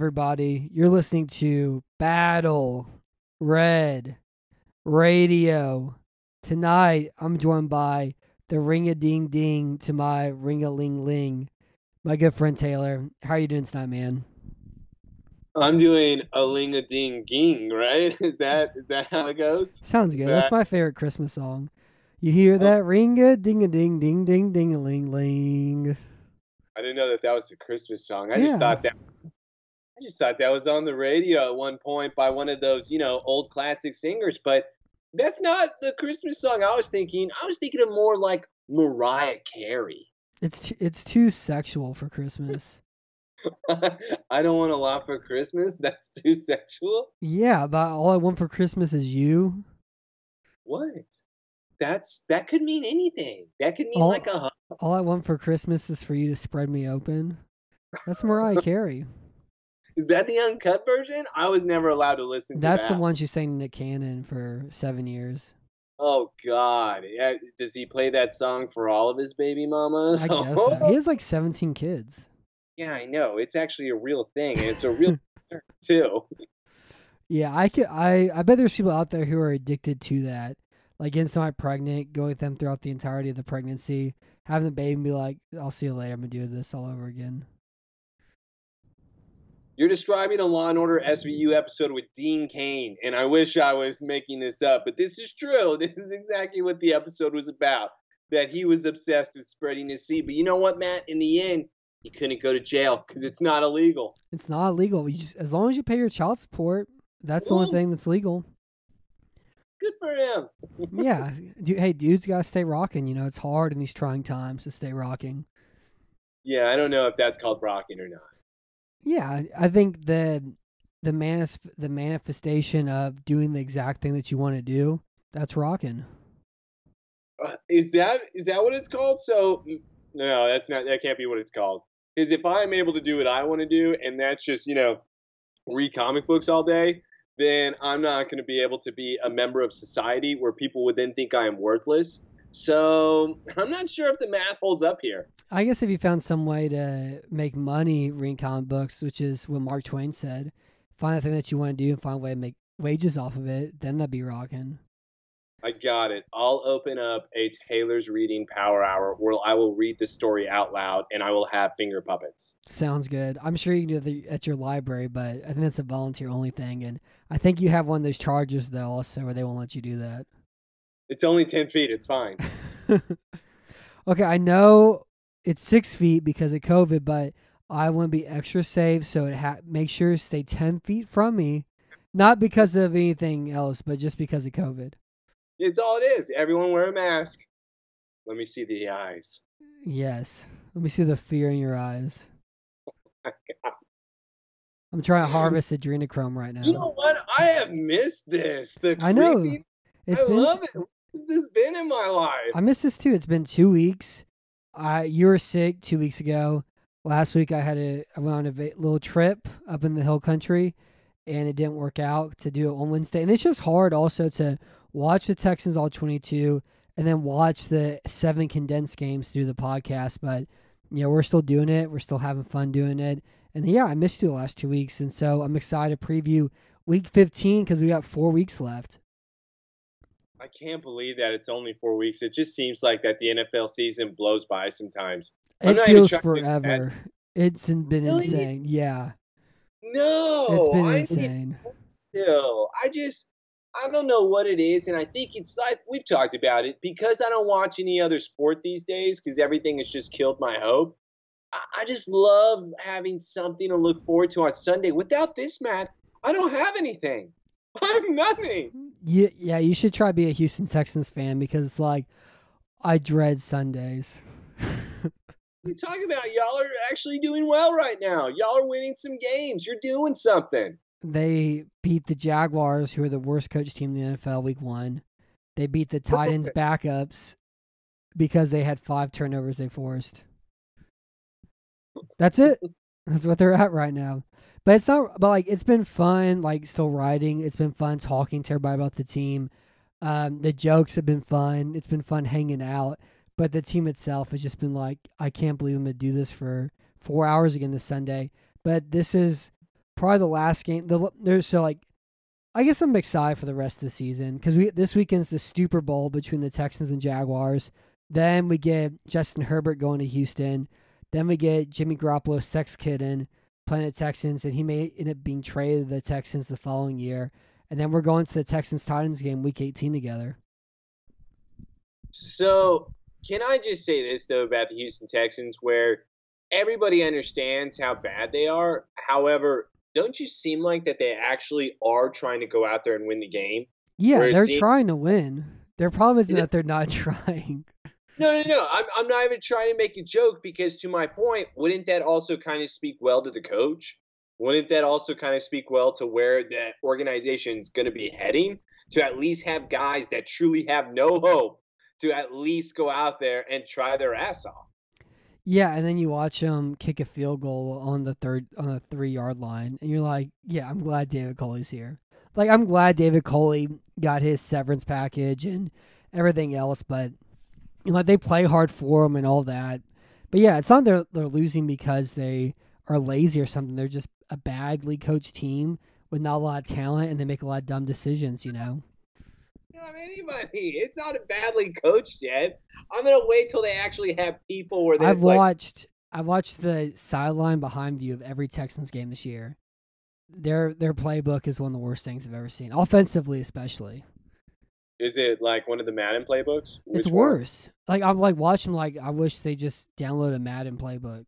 everybody. You're listening to Battle Red Radio. Tonight, I'm joined by the ring a ding ding to my ring a ling ling, my good friend Taylor. How are you doing tonight, man? I'm doing a ling a ding ging, right? Is that is that how it goes? Sounds good. That's my favorite Christmas song. You hear oh. that ring a ding a ding ding ding ding a ling ling. I didn't know that that was a Christmas song. I just thought that was, I just thought that was on the radio at one point by one of those, you know, old classic singers, but that's not the Christmas song I was thinking. I was thinking of more like Mariah Carey. It's too, it's too sexual for Christmas. I don't want a lot for Christmas. That's too sexual. Yeah, but all I want for Christmas is you. What? That's that could mean anything. That could mean All- like a. All I want for Christmas is for you to spread me open. That's Mariah Carey. Is that the uncut version? I was never allowed to listen to that. That's that. the one she sang Nick Cannon for seven years. Oh God! Yeah, does he play that song for all of his baby mamas? I guess so. he has like 17 kids. yeah, I know. It's actually a real thing, and it's a real concern too. Yeah, I could. I I bet there's people out there who are addicted to that. Like getting somebody pregnant, going with them throughout the entirety of the pregnancy, having the baby and be like, "I'll see you later. I'm gonna do this all over again." You're describing a Law and Order SVU episode with Dean Cain, and I wish I was making this up, but this is true. This is exactly what the episode was about. That he was obsessed with spreading his seed, but you know what, Matt? In the end, he couldn't go to jail because it's not illegal. It's not illegal. Just, as long as you pay your child support, that's the only thing that's legal. Good for him. yeah. Du hey, dudes gotta stay rocking. You know, it's hard in these trying times to stay rocking. Yeah, I don't know if that's called rocking or not. Yeah, I- think the the manis- the manifestation of doing the exact thing that you want to do, that's rocking. Uh, is that is that what it's called? So no, that's not. That can't be what it's called. Because if I'm able to do what I want to do, and that's just you know read comic books all day, then I'm not going to be able to be a member of society where people would then think I am worthless. So I'm not sure if the math holds up here. I guess if you found some way to make money reading comic books, which is what Mark Twain said, find the thing that you want to do and find a way to make wages off of it, then that'd be rocking. I got it. I'll open up a Taylor's Reading Power Hour where I will read the story out loud and I will have finger puppets. Sounds good. I'm sure you can do it at at your library, but I think that's a volunteer only thing. And I think you have one of those charges though, also, where they won't let you do that. It's only 10 feet. It's fine. okay, I know it's six feet because of COVID, but I want to be extra safe, so it ha- make sure to stay ten feet from me, not because of anything else, but just because of COVID. It's all it is. Everyone wear a mask. Let me see the eyes. Yes, let me see the fear in your eyes. Oh I'm trying to harvest adrenochrome right now. You know what? I have missed this. The I know. creepy- It's I been love it. Has this been in my life? I missed this too. It's been two weeks. I you were sick two weeks ago. Last week I had a I went on a va- little trip up in the hill country, and it didn't work out to do it on Wednesday. And it's just hard also to watch the Texans all twenty two and then watch the seven condensed games do the podcast. But you know we're still doing it. We're still having fun doing it. And yeah, I missed you the last two weeks, and so I'm excited to preview week fifteen because we got four weeks left. I can't believe that it's only four weeks. It just seems like that the NFL season blows by sometimes. I'm It feels trying to be bad. forever. It's been Really? insane. Yeah, No, it's been I insane. still. I just I don't know what it is, and I think it's like we've talked about it because I don't watch any other sport these days because everything has just killed my hope. I, I just love having something to look forward to on Sunday. Without this, Matt, I don't have anything. I have nothing. Yeah, yeah. You should try to be a Houston Texans fan because it's like I dread Sundays. You talk about y'all are actually doing well right now. Y'all are winning some games. You're doing something. They beat the Jaguars, who are the worst coach team in the NFL, week one. They beat the Titans backups because they had five turnovers they forced. That's it. That's what they're at right now. But it's not. But like, it's been fun. Like, still writing. It's been fun talking to everybody about the team. Um, the jokes have been fun. It's been fun hanging out. But the team itself has just been like, I can't believe I'm gonna do this for four hours again this Sunday. But this is probably the last game. The there's so like, I guess I'm excited for the rest of the season because we this weekend's the Super Bowl between the Texans and Jaguars. Then we get Justin Herbert going to Houston. Then we get Jimmy Garoppolo, sex kitten, playing the Texans, and he may end up being traded to the Texans the following year. And then we're going to the Texans Titans game week 18 together. So, can I just say this though about the Houston Texans, where everybody understands how bad they are. However, don't you seem like that they actually are trying to go out there and win the game? Yeah, they're seems- trying to win. Their problem is Is it- that they're not trying. No, no, no. I'm, I'm not even trying to make a joke because, to my point, wouldn't that also kind of speak well to the coach? Wouldn't that also kind of speak well to where that organization's going to be heading? To at least have guys that truly have no hope to at least go out there and try their ass off. Yeah, and then you watch them kick a field goal on the third on the three yard line, and you're like, "Yeah, I'm glad David Culley's here." Like, I'm glad David Culley got his severance package and everything else, but you know, like they play hard for them and all that. But yeah, it's not they're they're losing because they are lazy or something. They're just a badly coached team with not a lot of talent, and they make a lot of dumb decisions. You know. You don't have anybody. It's not a badly coached yet. I'm gonna wait till they actually have people where they're I've like, watched I've watched the sideline behind view of every Texans game this year. Their their playbook is one of the worst things I've ever seen, offensively especially. Is it like one of the Madden playbooks? it's Which one? worse. Like I'm like watched watching like I wish they just download a Madden playbook.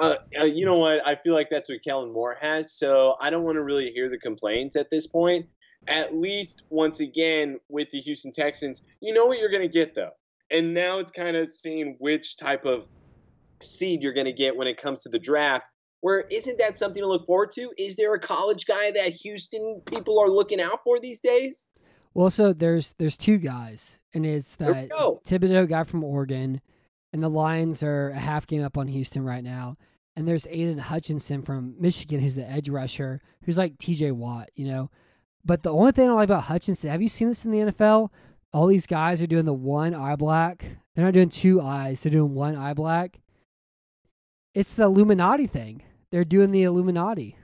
Uh, uh, you know what? I feel like that's what Kellen Moore has, so I don't want to really hear the complaints at this point. At least, once again, with the Houston Texans, you know what you're going to get, though. And now it's kind of seeing which type of seed you're going to get when it comes to the draft. Where isn't that something to look forward to? Is there a college guy that Houston people are looking out for these days? Well, so there's there's two guys, and it's that. Thibodeaux guy from Oregon, and the Lions are a half game up on Houston right now. And there's Aidan Hutchinson from Michigan, who's the edge rusher, who's like T.J. Watt, you know. But the only thing I don't like about Hutchinson, have you seen this in the NFL? All these guys are doing the one eye black. They're not doing two eyes. They're doing one eye black. It's the Illuminati thing. They're doing the Illuminati.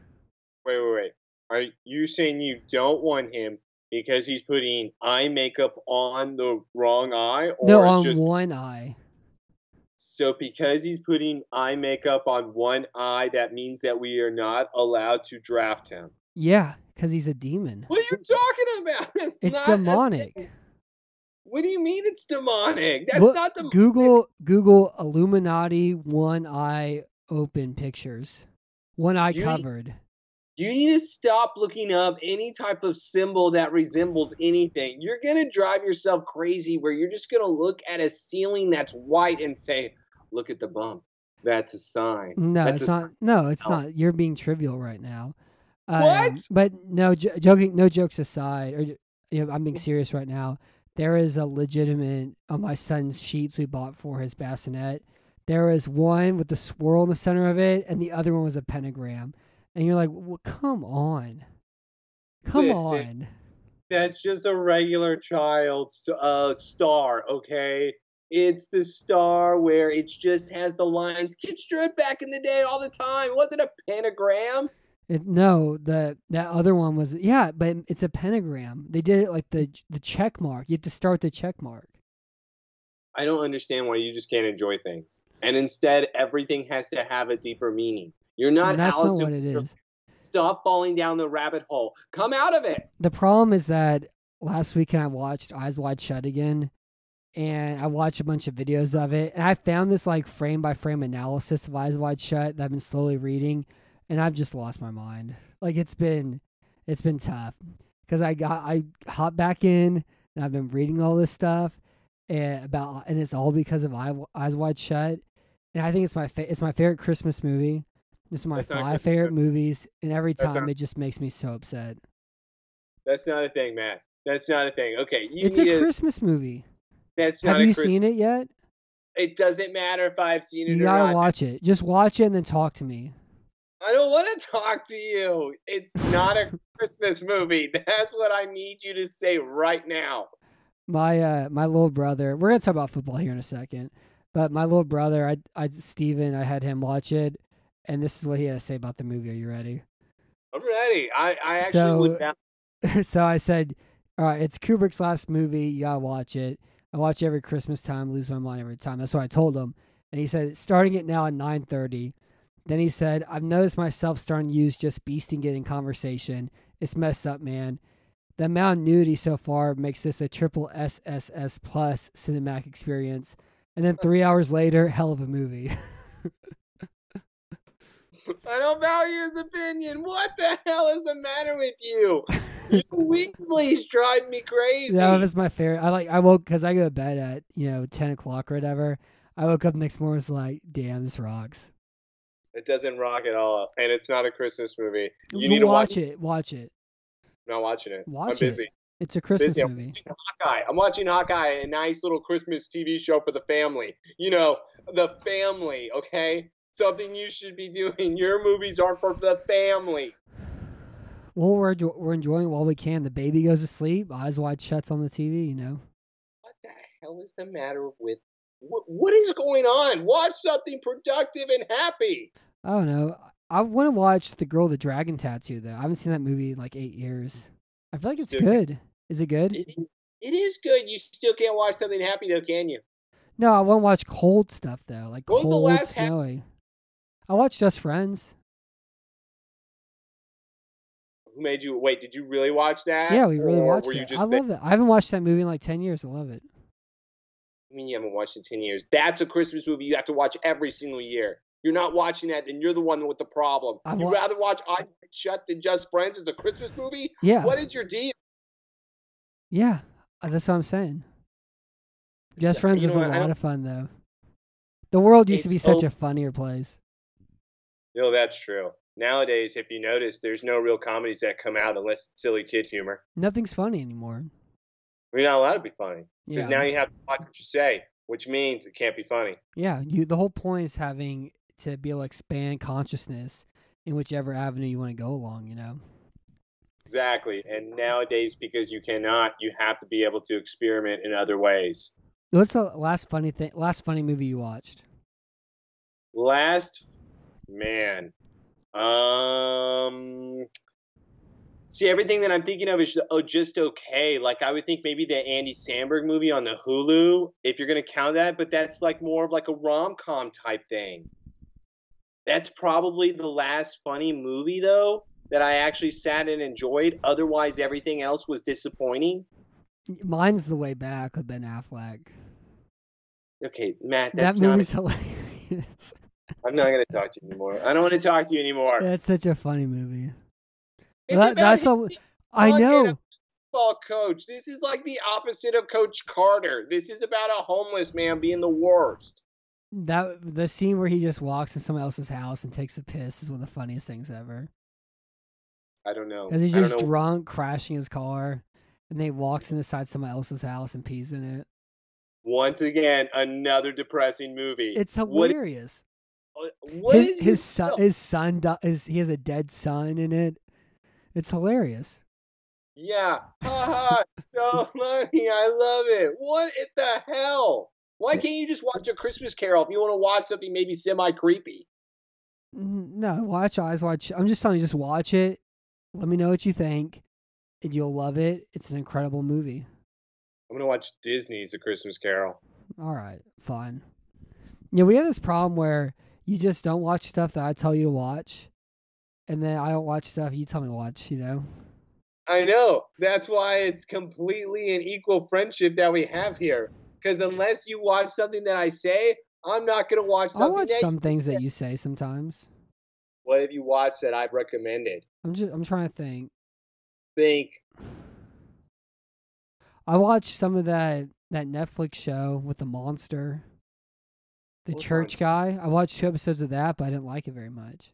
Wait, wait, wait. Are you saying you don't want him because he's putting eye makeup on the wrong eye, or no, on just one eye. so because he's putting eye makeup on one eye, that means that we are not allowed to draft him? Yeah, because he's a demon. What are you talking about? That's It's demonic. What do you mean it's demonic? That's Look- not demonic. Google Google Illuminati one eye open pictures. One eye You- covered. You need to stop looking up any type of symbol that resembles anything. You're going to drive yourself crazy where you're just going to look at a ceiling that's white and say, look at the bump. That's a sign. No, That's it's not. No, it's Oh. not. You're being trivial right now. Um, What? But no, j- joking. No jokes aside, or you know, I'm being serious right now. There is a legitimate on my son's sheets we bought for his bassinet. There is one with the swirl in the center of it, and the other one was a pentagram. And you're like, well, come on, come Listen. on. That's just a regular child's uh, star, okay? It's the star where it just has the lines. Kids drew it back in the day all the time. It wasn't a pentagram. It, no, the that other one was yeah, but it's a pentagram. They did it like the the check mark. You have to start the check mark. I don't understand why you just can't enjoy things. And instead, everything has to have a deeper meaning. You're not And that's Alice not what it is. Stop falling down the rabbit hole. Come out of it. The problem is that last weekend I watched Eyes Wide Shut again, and I watched a bunch of videos of it, and I found this like frame by frame analysis of Eyes Wide Shut that I've been slowly reading, and I've just lost my mind. Like it's been, it's been tough because I got I hopped back in and I've been reading all this stuff and about, and it's all because of Eyes Wide Shut, and I think it's my fa- it's my favorite Christmas movie. This are my That's five favorite movies, and every That's time not- it just makes me so upset. That's not a thing, Matt. That's not a thing. Okay, you it's a to- Christmas movie. That's Have a you Christmas. seen it yet? It doesn't matter if I've seen it You gotta not. watch it. Just watch it and then talk to me. I don't want to talk to you. It's not a Christmas movie. That's what I need you to say right now. My uh my little brother. We're gonna talk about football here in a second, but my little brother, I I Steven, I had him watch it, and this is what he had to say about the movie. Are you ready? I'm ready. I, I actually So- would. Not, so I said, "All right, it's Kubrick's last movie. You gotta watch it. I watch it every Christmas time. Lose my mind every time. That's what I told him." And he said, "Starting it now at 9:30." Then he said, "I've noticed myself starting to use just beasting it in conversation. It's messed up, man. The amount of nudity so far makes this a triple SSS plus cinematic experience." And then three hours later, hell of a movie. I don't value his opinion. What the hell is the matter with you? You Weasleys drive me crazy. that was my favorite. I like. I woke because I go to bed at you know 10 o'clock or whatever. I woke up next morning and was like, "Damn, this rocks." It doesn't rock at all, and it's not a Christmas movie. You Well, need to watch watch it. Watch it. I'm not watching it. Watch I'm it. busy. It's a Christmas Busy. I'm movie. watching Hawkeye. I'm watching Hawkeye, a nice little Christmas TV show for the family. You know, the family. Okay, something you should be doing. Your movies aren't for the family. Well, we're we're enjoying while we can. The baby goes to sleep, eyes wide shut on the TV. You know. What the hell is the matter with? What, what is going on? Watch something productive and happy. I don't know. I want to watch the girl with the dragon tattoo though. I haven't seen that movie in like eight years. I feel like it's Still- good. Is it good? It is. It is good. You still can't watch something happy though, can you? No, I want to watch cold stuff though, like What was the cold, last snowy. I watched Just Friends. Who made you wait? Did you really watch that? Yeah, we really watched it. I love it. I haven't watched that movie in like ten years. I love it. I mean, you haven't watched it in 10 years. That's a Christmas movie you have to watch every single year. You're not watching that, then you're the one with the problem. I You'd rather watch Eyes Wide Shut than Just Friends as a Christmas movie? Yeah, What is your deal? yeah, uh, that's what I'm saying. Just Friends was a lot of fun though. The world used to be such a funnier place. No, that's true. Nowadays, if you notice, there's no real comedies that come out unless it's silly kid humor. Nothing's funny anymore. You're not allowed to be funny because Yeah, now you have to watch what you say, which means it can't be funny. yeah. You the whole point is having to be able to expand consciousness in whichever avenue you want to go along. You know. Exactly. And nowadays, because you cannot, you have to be able to experiment in other ways. What's the last funny thing? Last funny movie you watched? Last man. Um See everything that I'm thinking of is oh, just okay. Like I would think maybe the Andy Samberg movie on the Hulu, if you're gonna count that, but that's like more of like a rom com type thing. That's probably the last funny movie though that I actually sat and enjoyed. Otherwise everything else was disappointing. Mine's The Way Back with Ben Affleck. Okay, Matt, that's that not movie's hilarious. I'm not gonna talk to you anymore. I don't want to talk to you anymore. That's such a funny movie. It's That- that's a, I know. football coach. This is like the opposite of Coach Carter. This is about a homeless man being the worst. That the scene where he just walks in someone else's house and takes a piss is one of the funniest things ever. I don't know. Because he's just drunk, crashing his car, and then he walks inside someone else's house and pees in it. Once again, another depressing movie. It's hilarious. Uh, what his is his son, his son, his, he has a dead son in it. It's hilarious. Yeah, haha, so funny. I love it. What in the hell? Why can't you just watch a Christmas Carol if you want to watch something maybe semi creepy? No, watch Eyes Watch. I'm just telling you, just watch it. Let me know what you think, and you'll love it. It's an incredible movie. I'm gonna watch Disney's A Christmas Carol. All right, fine. Yeah, we have this problem where you just don't watch stuff that I tell you to watch, and then I don't watch stuff you tell me to watch. You know? I know. That's why it's completely an equal friendship that we have here. Because unless you watch something that I say, I'm not gonna watch I watch some things that you say sometimes. What have you watched that I've recommended? I'm just I'm trying to think. Think. I watched some of that that Netflix show with the monster, the church guy. I watched two episodes of that, but I didn't like it very much.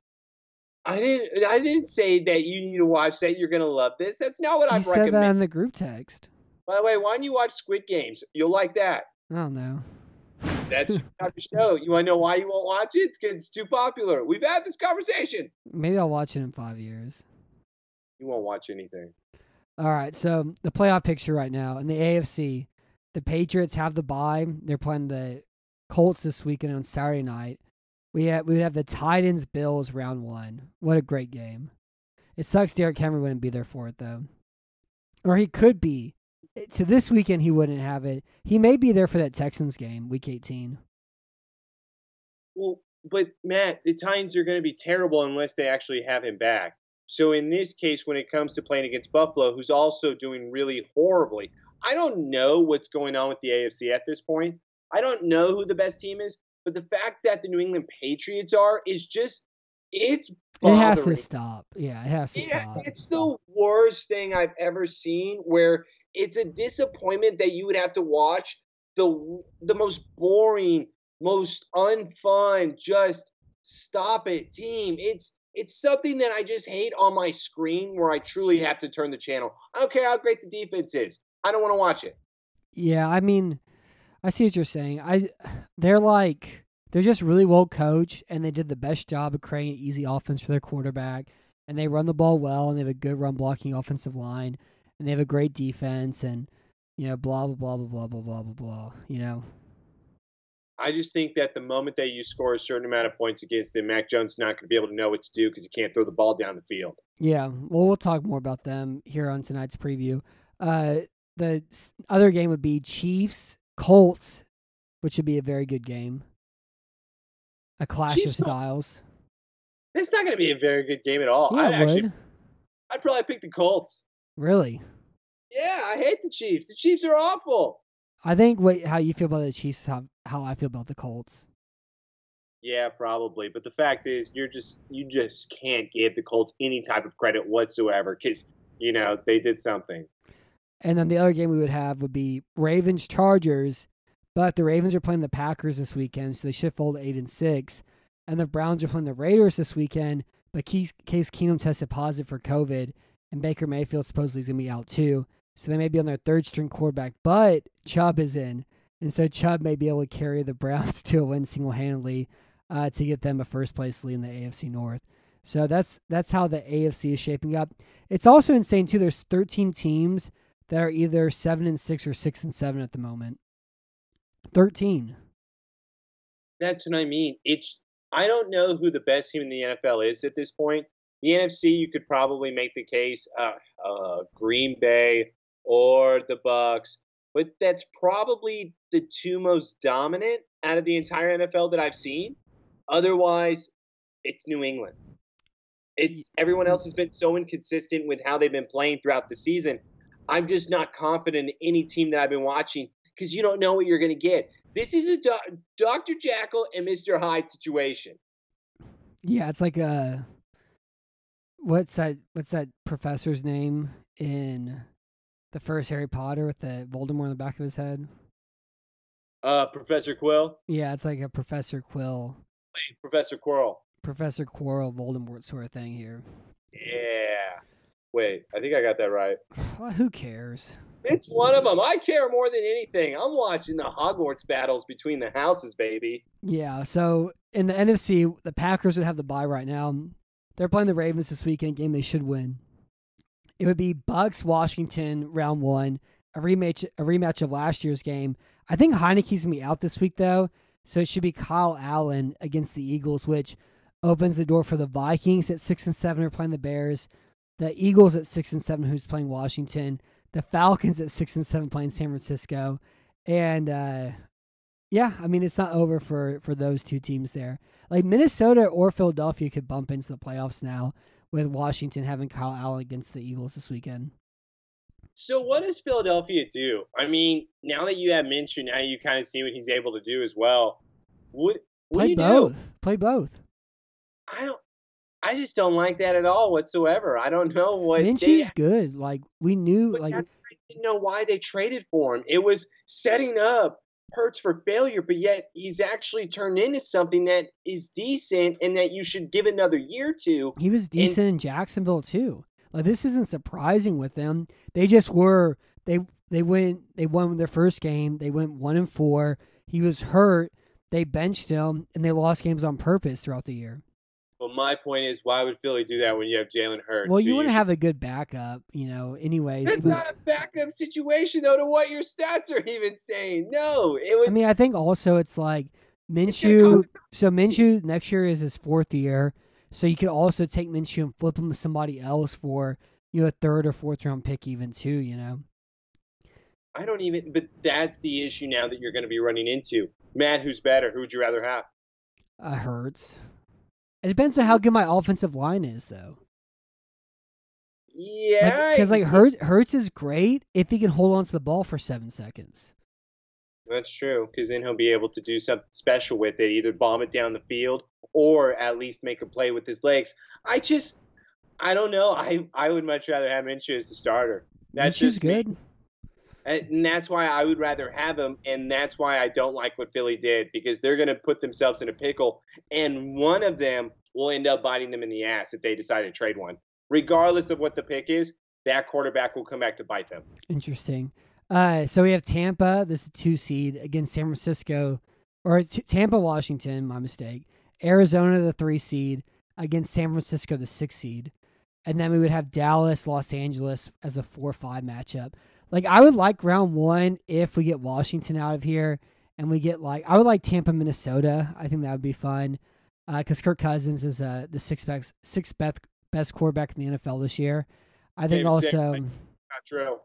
I didn't. I didn't say that you need to watch that. You're gonna love this. That's not what I've said that in the group text. By the way, why don't you watch Squid Games? You'll like that. I don't know. That's your type of show. You want to know why you won't watch it? It's because it's too popular. We've had this conversation. Maybe I'll watch it in five years. You won't watch anything. All right, so the playoff picture right now in the AFC, the Patriots have the bye. They're playing the Colts this weekend on Saturday night. We have we would have the Titans Bills round one. What a great game! It sucks Derrick Henry wouldn't be there for it though, or he could be. Eh, to this weekend he wouldn't have it. He may be there for that Texans game, Week 18. Well, but Matt, the Titans are going to be terrible unless they actually have him back. So in this case, when it comes to playing against Buffalo, who's also doing really horribly, I don't know what's going on with the AFC at this point. I don't know who the best team is, but the fact that the New England Patriots are is just it's It has to stop. Yeah, it has to Yeah, stop. it's the worst thing I've ever seen. Where it's a disappointment that you would have to watch the the most boring, most unfun, just stop it team. It's it's something that I just hate on my screen where I truly have to turn the channel. I don't care how great the defense is. I don't want to watch it. Yeah, I mean, I see what you're saying. I they're like they're just really well coached, and they did the best job of creating an easy offense for their quarterback, and they run the ball well, and they have a good run blocking offensive line, and they have a great defense, and you know, blah blah blah blah blah blah blah blah blah. You know, I just think that the moment that you score a certain amount of points against them, Mac Jones is not going to be able to know what to do because he can't throw the ball down the field. yeah. Well, we'll talk more about them here on tonight's preview. Uh, the other game would be Chiefs Colts, which would be a very good game. A clash Chiefs of styles. It's not going to be a very good game at all. Yeah, I'd actually, would. I'd probably pick the Colts. Really. Yeah, I hate the Chiefs. The Chiefs are awful. I think what how you feel about the Chiefs, is how how I feel about the Colts. Yeah, probably. But the fact is, you're just you just can't give the Colts any type of credit whatsoever because you know they did something. And then the other game we would have would be Ravens Chargers, but the Ravens are playing the Packers this weekend, so they should fold eight and six. And the Browns are playing the Raiders this weekend, but Case, Keenum tested positive for COVID, and Baker Mayfield supposedly is gonna be out too. So they may be on their third string quarterback, but Chubb is in, and so Chubb may be able to carry the Browns to a win single handedly uh, to get them a first place lead in the AFC North. So that's that's how the AFC is shaping up. It's also insane too. There's 13 teams that are either seven and six or six and seven at the moment. 13. That's what I mean. It's I don't know who the best team in the NFL is at this point. The NFC, you could probably make the case, uh, uh, Green Bay or the Bucks, but that's probably the two most dominant out of the entire NFL that I've seen. Otherwise, it's New England. It's everyone else has been so inconsistent with how they've been playing throughout the season. I'm just not confident in any team that I've been watching because you don't know what you're going to get. This is a doc- Dr. Jekyll and Mr. Hyde situation. Yeah, it's like a what's that what's that professor's name in the first Harry Potter with the Voldemort on the back of his head? Uh, Professor Quill, Yeah, it's like a Professor Quill, Professor Quirrell. Professor Quirrell, Voldemort sort of thing here. Yeah. Wait, I think I got that right. Well, who cares? It's one of them. I care more than anything. I'm watching the Hogwarts battles between the houses, baby. Yeah, so in the NFC, the Packers would have the bye right now. They're playing the Ravens this weekend, game they should win. It would be Bucks Washington round one, a rematch a rematch of last year's game. I think Heinicke's gonna be out this week though, so it should be Kyle Allen against the Eagles, which opens the door for the Vikings at six and seven are playing the Bears, the Eagles at six and seven who's playing Washington, the Falcons at six and seven playing San Francisco, and uh, yeah, I mean it's not over for for those two teams there. Like Minnesota or Philadelphia could bump into the playoffs now with Washington having Kyle Allen against the Eagles this weekend. So what does Philadelphia do? I mean, now that you have mentioned, now you kind of see what he's able to do as well. What what Play both. do? Play both. I don't. I just don't like that at all whatsoever. I don't know what they Minshew's good. Like we knew like I didn't know why they traded for him. It was setting up Hurts for failure, but yet he's actually turned into something that is decent and that you should give another year to. He was decent in Jacksonville too. Like this isn't surprising with them. They just were they they went they won their first game. They went one and four. He was hurt. They benched him and they lost games on purpose throughout the year. Well, my point is, why would Philly do that when you have Jalen Hurts? Well, you want to have a good backup, you know. Anyways, That's But- not a backup situation, though, to what your stats are even saying. No, it was. I mean, I think also it's like Minshew. So Minshew next year is his fourth year. So you could also take Minshew and flip him to somebody else for you know a third or fourth round pick, even too. You know, I don't even. But that's the issue now that you're going to be running into. Matt, who's better? Who would you rather have? uh, hurts. It depends on how good my offensive line is, though. Yeah, Because like, Hurts, Hurts is great if he can hold on to the ball for seven seconds. That's true, because then he'll be able to do something special with it, either bomb it down the field or at least make a play with his legs. I just, I don't know. I I would much rather have Minshew as the starter. That's Minshew's just me. And that's why I would rather have him, and that's why I don't like what Philly did because they're going to put themselves in a pickle, and one of them will end up biting them in the ass if they decide to trade one. Regardless of what the pick is, that quarterback will come back to bite them. Interesting. Uh, so we have Tampa, this is two seed against San Francisco, or Tampa, Washington. My mistake. Arizona, the three seed against San Francisco, the six seed, and then we would have Dallas, Los Angeles as a four-five matchup. Like I would like round one if we get Washington out of here and we get like I would like Tampa, Minnesota. I think that would be fun because Kirk Cousins is uh, the sixth best sixth best best quarterback in the NFL this year. I think Game also true.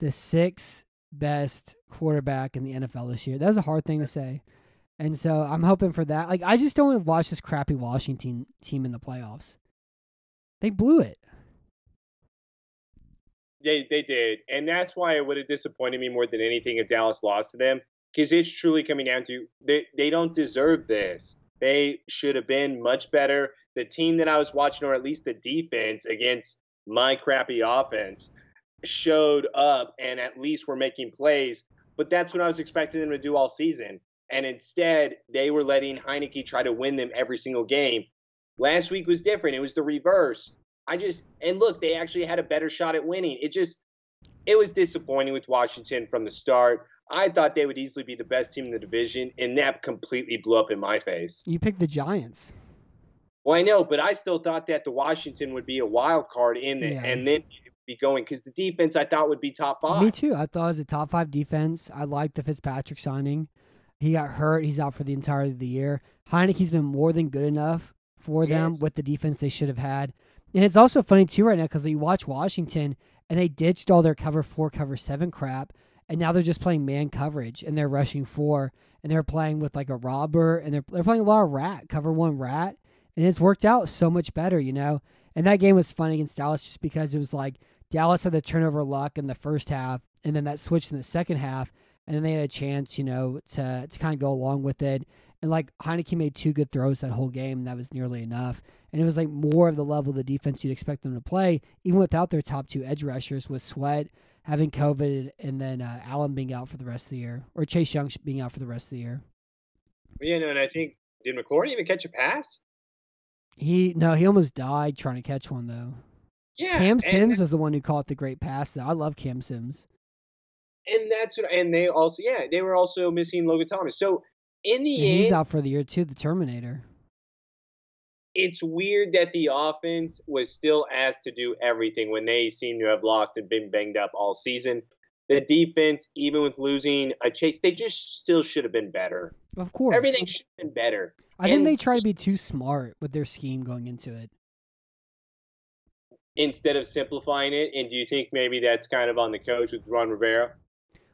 the sixth best quarterback in the NFL this year. That was a hard thing to say. And so I'm hoping for that. Like I just don't want to watch this crappy Washington team in the playoffs. They blew it. They they did, and that's why it would have disappointed me more than anything if Dallas lost to them. Because it's truly coming down to they they don't deserve this. They should have been much better. The team that I was watching, or at least the defense against my crappy offense, showed up and at least were making plays. But that's what I was expecting them to do all season. And instead, they were letting Heinicke try to win them every single game. Last week was different. It was the reverse. I just and look, they actually had a better shot at winning. It just it was disappointing with Washington from the start. I thought they would easily be the best team in the division, and that completely blew up in my face. You picked the Giants. Well, I know, but I still thought that the Washington would be a wild card in it, Yeah. and then be going because the defense I thought would be top five. Me too. I thought it was a top five defense. I liked the Fitzpatrick signing. He got hurt. He's out for the entirety of the year. Heinicke's been more than good enough for them with the defense they should have had. And it's also funny too right now because you watch Washington and they ditched all their cover four, cover seven crap, and now they're just playing man coverage and they're rushing four and they're playing with like a robber and they're they're playing a lot of rat cover one rat and it's worked out so much better, you know. And that game was fun against Dallas just because it was like Dallas had the turnover luck in the first half, and then that switched in the second half, and then they had a chance, you know, to to kind of go along with it. And like Heinicke made two good throws that whole game, that was nearly enough. And it was like more of the level of the defense you'd expect them to play, even without their top two edge rushers, with Sweat having COVID and then uh, Allen being out for the rest of the year, or Chase Young being out for the rest of the year. Yeah, no, and I think did McLaurin even catch a pass? He no, he almost died trying to catch one though. Yeah, Cam Sims was the one who caught the great pass. Though I love Cam Sims. and that's what, and they also, yeah, they were also missing Logan Thomas. So in the Yeah, end, he's out for the year too. The Terminator. It's weird that the offense was still asked to do everything when they seem to have lost and been banged up all season. The defense, even with losing a chase, they just still should have been better. Of course. Everything should have been better. I think and- they try to be too smart with their scheme going into it. instead of simplifying it. And do you think maybe that's kind of on the coach with Ron Rivera?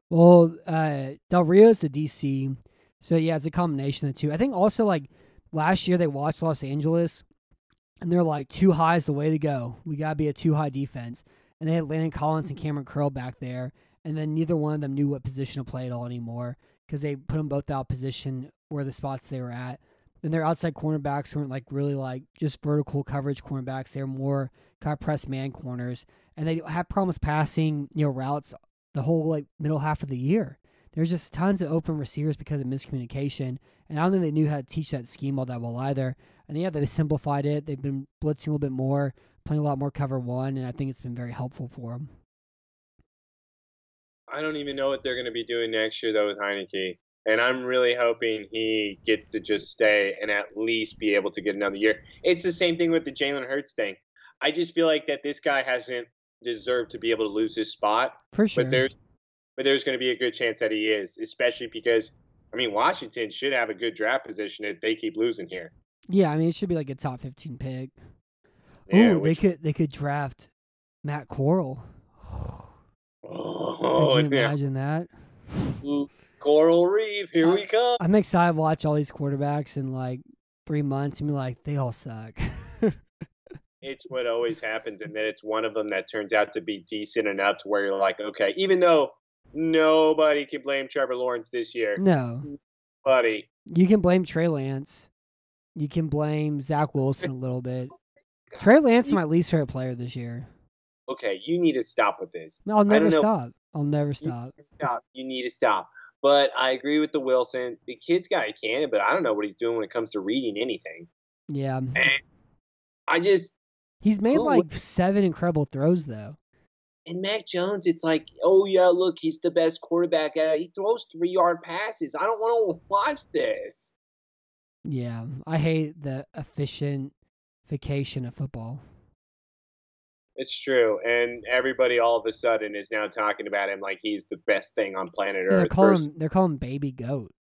Well, uh, Del Rio's the DC, so yeah, it's a combination of the two. I think also like last year they watched Los Angeles, and they're like two high is the way to go. We gotta be a two high defense, and they had Landon Collins and Kamren Curl back there, and then neither one of them knew what position to play at all anymore because they put them both out position where the spots they were at. And their outside cornerbacks weren't like really like just vertical coverage cornerbacks. They're more kind of press man corners, and they had problems passing you know routes the whole like middle half of the year. there's just tons of open receivers because of miscommunication. And I don't think they knew how to teach that scheme all that well either. And yeah, they simplified it. They've been blitzing a little bit more, playing a lot more cover one, and I think it's been very helpful for them. I don't even know what they're going to be doing next year though with Heinicke, and I'm really hoping he gets to just stay and at least be able to get another year. It's the same thing with the Jalen Hurts thing. I just feel like that this guy hasn't deserved to be able to lose his spot, For sure. but there's but there's going to be a good chance that he is, especially because I mean Washington should have a good draft position if they keep losing here. yeah, I mean, it should be like a top 15 pick. Yeah, Ooh, they could they could draft Matt Corral. Oh, could you yeah. imagine that? Coral Reef, here Uh, we come. I'm excited to watch all these quarterbacks in like three months and be like, they all suck. It's what always happens, and then it's one of them that turns out to be decent enough to where you're like, okay, even though nobody can blame Trevor Lawrence this year, no, buddy. you can blame Trey Lance. You can blame Zach Wilson a little bit. Trey Lance is my least favorite player this year. Okay, you need to stop with this. No, I'll never stop. I'll never stop. to stop. You need to stop. But I agree with the Wilson. The kid's got a cannon, but I don't know what he's doing when it comes to reading anything. Yeah, And I just he's made like seven incredible throws though. And Mac Jones, it's like, oh yeah, look, he's the best quarterback. He throws three yard passes. I don't want to watch this. Yeah, I hate the efficientification of football. It's true, and everybody all of a sudden is now talking about him like he's the best thing on planet Yeah, they're Earth. calling versus- they're calling Baby Goat.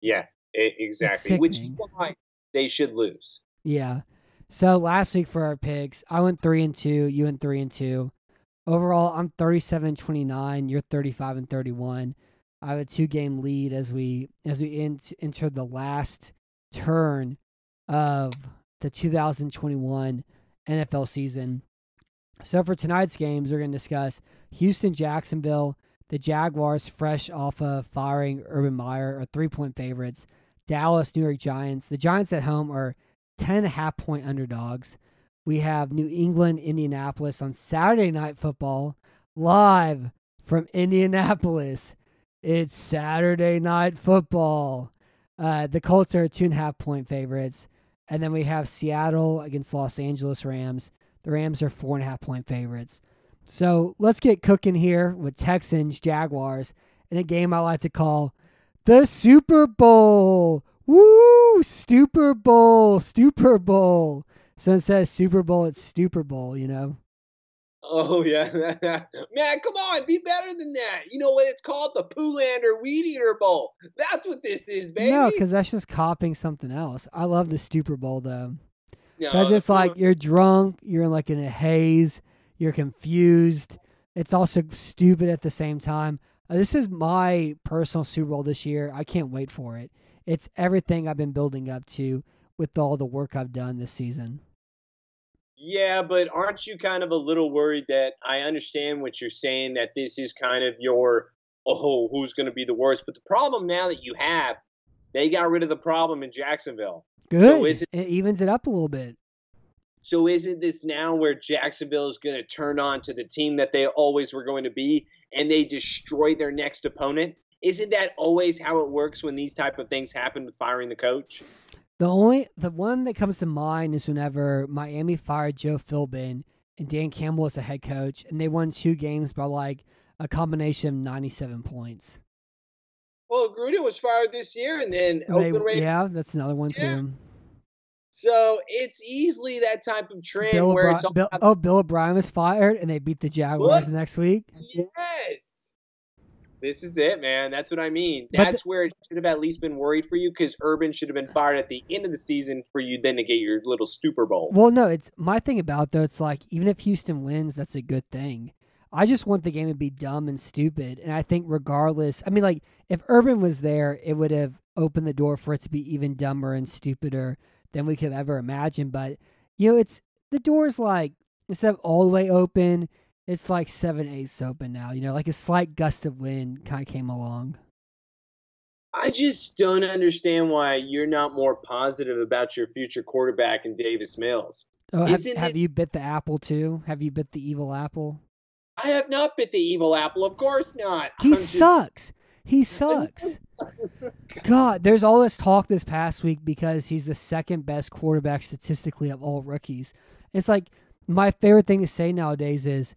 yeah, e- exactly. Which is why they should lose. Yeah. So last week for our picks, I went three and two. You went three and two. Overall, I'm 37 and 29. You're 35 and 31. I have a two game lead as we as we enter the last turn of the 2021 NFL season. So for tonight's games, we're going to discuss Houston, Jacksonville. The Jaguars, fresh off of firing Urban Meyer, are three point favorites. Dallas, New York Giants. The Giants at home are 10 and a half point underdogs. We have New England, Indianapolis on Saturday Night Football, live from Indianapolis. It's Saturday Night Football. Uh, the Colts are two and a half point favorites. And then we have Seattle against Los Angeles Rams. The Rams are four and a half point favorites. So let's get cooking here with Texans, Jaguars, in a game I like to call the Super Bowl. Woo! Super Bowl, Super Bowl. So instead of Super Bowl, it's Super Bowl, you know? Oh yeah, man! Come on, be better than that. You know what it's called? The Poolander Weed Eater Bowl. That's what this is, baby. No, because that's just copying something else. I love the Super Bowl, though. Because the it's like you're drunk, you're in like in a haze, you're confused. It's also stupid at the same time. Uh, this is my personal Super Bowl this year. I can't wait for it. It's everything I've been building up to with all the work I've done this season. Yeah, but aren't you kind of a little worried that I understand what you're saying that this is kind of your oh who's going to be the worst? But the problem now that you have, they got rid of the problem in Jacksonville. Good. is it, evens it up a little bit. So isn't this now where Jacksonville is going to turn on to the team that they always were going to be and they destroy their next opponent? Isn't that always how it works when these type of things happen with firing the coach? The only the one that comes to mind is whenever Miami fired Joe Philbin and Dan Campbell was the head coach, and they won two games by like a combination of ninety seven points. Well, Gruden was fired this year, and then They- Oakland yeah, that's another one Yeah. too. So it's easily that type of trend Bill, where it's all Bill oh Bill O'Brien was fired, and they beat the Jaguars next week. Yes. This is it, man. That's what I mean. That's where it should have at least been worried for you because Urban should have been fired at the end of the season for you then to get your little Super Bowl. Well, no, it's my thing about though. It's like even if Houston wins, that's a good thing. I just want the game to be dumb and stupid, and I think regardless, I mean, like if Urban was there, it would have opened the door for it to be even dumber and stupider than we could have ever imagined. But you know, it's the door's like instead of all the way open, it's like seven eighths open now. You know, like a slight gust of wind kind of came along. I just don't understand why you're not more positive about your future quarterback in Davis Mills. Oh, have, have it- you bit the apple too? Have you bit the evil apple? I have not bit the evil apple. Of course not. He I'm just- sucks. He sucks. God, there's all this talk this past week because he's the second best quarterback statistically of all rookies. It's like my favorite thing to say nowadays is,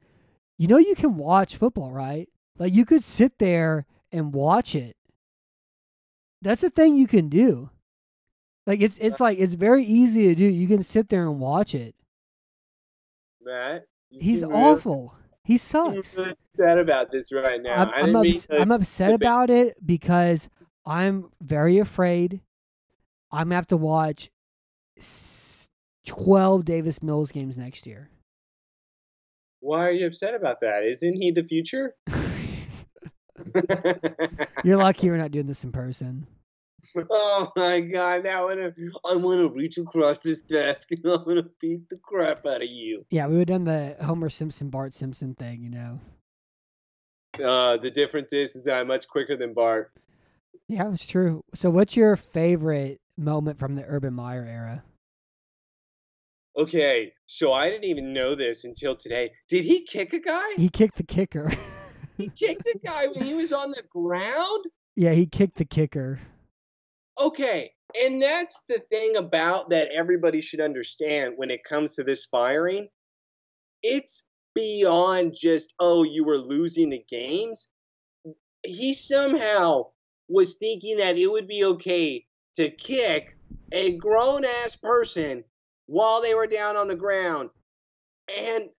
you know, you can watch football, right? Like you could sit there and watch it. That's a thing you can do. Like it's it's like it's very easy to do. You can sit there and watch it. Matt, He's seem really- awful. He sucks. really upset about this right now. I'm, I'm, mean ups- I'm upset about it because I'm very afraid I'm gonna have to watch 12 Davis Mills games next year. Why are you upset about that? Isn't he the future? You're lucky we're not doing this in person. oh my god! Now I'm gonna, I'm gonna reach across this desk and I'm gonna beat the crap out of you. Yeah, we would have done the Homer Simpson Bart Simpson thing, you know. Uh, the difference is, is that I'm much quicker than Bart. Yeah, it's true. So, what's your favorite moment from the Urban Meyer era? Okay, so I didn't even know this until today. Did he kick a guy? He kicked the kicker. He kicked a guy when he was on the ground? yeah, he kicked the kicker. Okay, and that's the thing about that everybody should understand when it comes to this firing. It's beyond just, oh, you were losing the games. He somehow was thinking that it would be okay to kick a grown ass person while they were down on the ground. And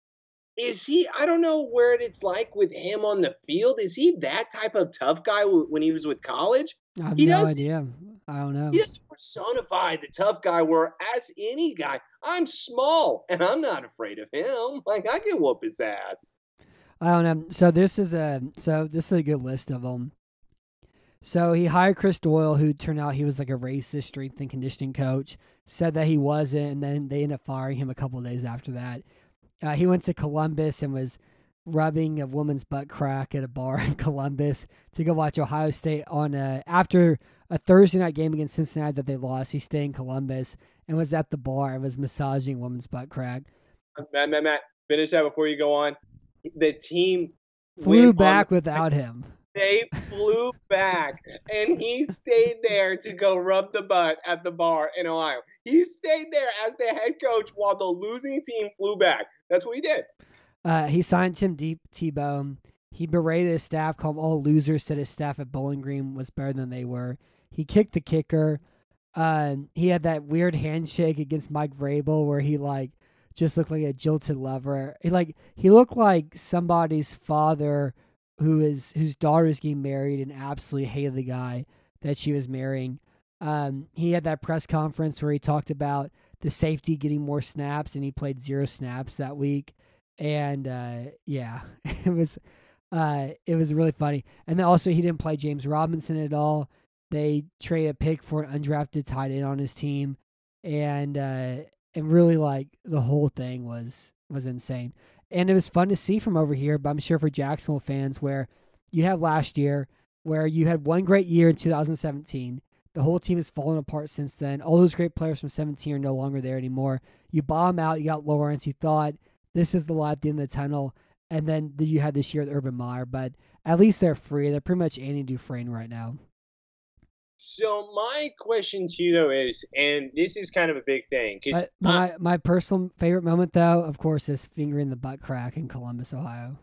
is he, I don't know where it's like with him on the field. Is he that type of tough guy w- when he was with college? I have He no does- idea. I don't know. He doesn't personify the tough guy. Whereas any guy, I'm small and I'm not afraid of him. Like I can whoop his ass. I don't know. So this is a so this is a good list of them. So he hired Chris Doyle, who turned out he was like a racist strength and conditioning coach. Said that he wasn't, and then they ended up firing him a couple of days after that. Uh, he went to Columbus and was rubbing a woman's butt crack at a bar in Columbus to go watch Ohio State on a, after a Thursday night game against Cincinnati that they lost. He stayed in Columbus and was at the bar and was massaging a woman's butt crack. Matt, Matt, Matt, finish that before you go on. The team Flew went on back without him. They flew back, and he stayed there to go rub the butt at the bar in Ohio. He stayed there as the head coach while the losing team flew back. That's what he did. Uh, he signed Tim Deep Tebow. He berated his staff, called all losers, said his staff at Bowling Green was better than they were. He kicked the kicker. Um, he had that weird handshake against Mike Vrabel where he like just looked like a jilted lover. He like he looked like somebody's father who is whose daughter is getting married and absolutely hated the guy that she was marrying. Um, he had that press conference where he talked about the safety getting more snaps and he played zero snaps that week and uh, yeah, it was uh, it was really funny. And then also he didn't play James Robinson at all. They traded a pick for an undrafted tight end on his team, and uh, and really like the whole thing was was insane. And it was fun to see from over here. But I'm sure for Jacksonville fans, where you have last year, where you had one great year in 2017. The whole team has fallen apart since then. All those great players from 17 are no longer there anymore. You bomb out. You got Lawrence. You thought this is the light at the end of the tunnel. And then you had this year with Urban Meyer, but at least they're free. They're pretty much Andy Dufresne right now. So my question to you though is, and this is kind of a big thing because But my my personal favorite moment though, of course, is fingering the butt crack in Columbus, Ohio.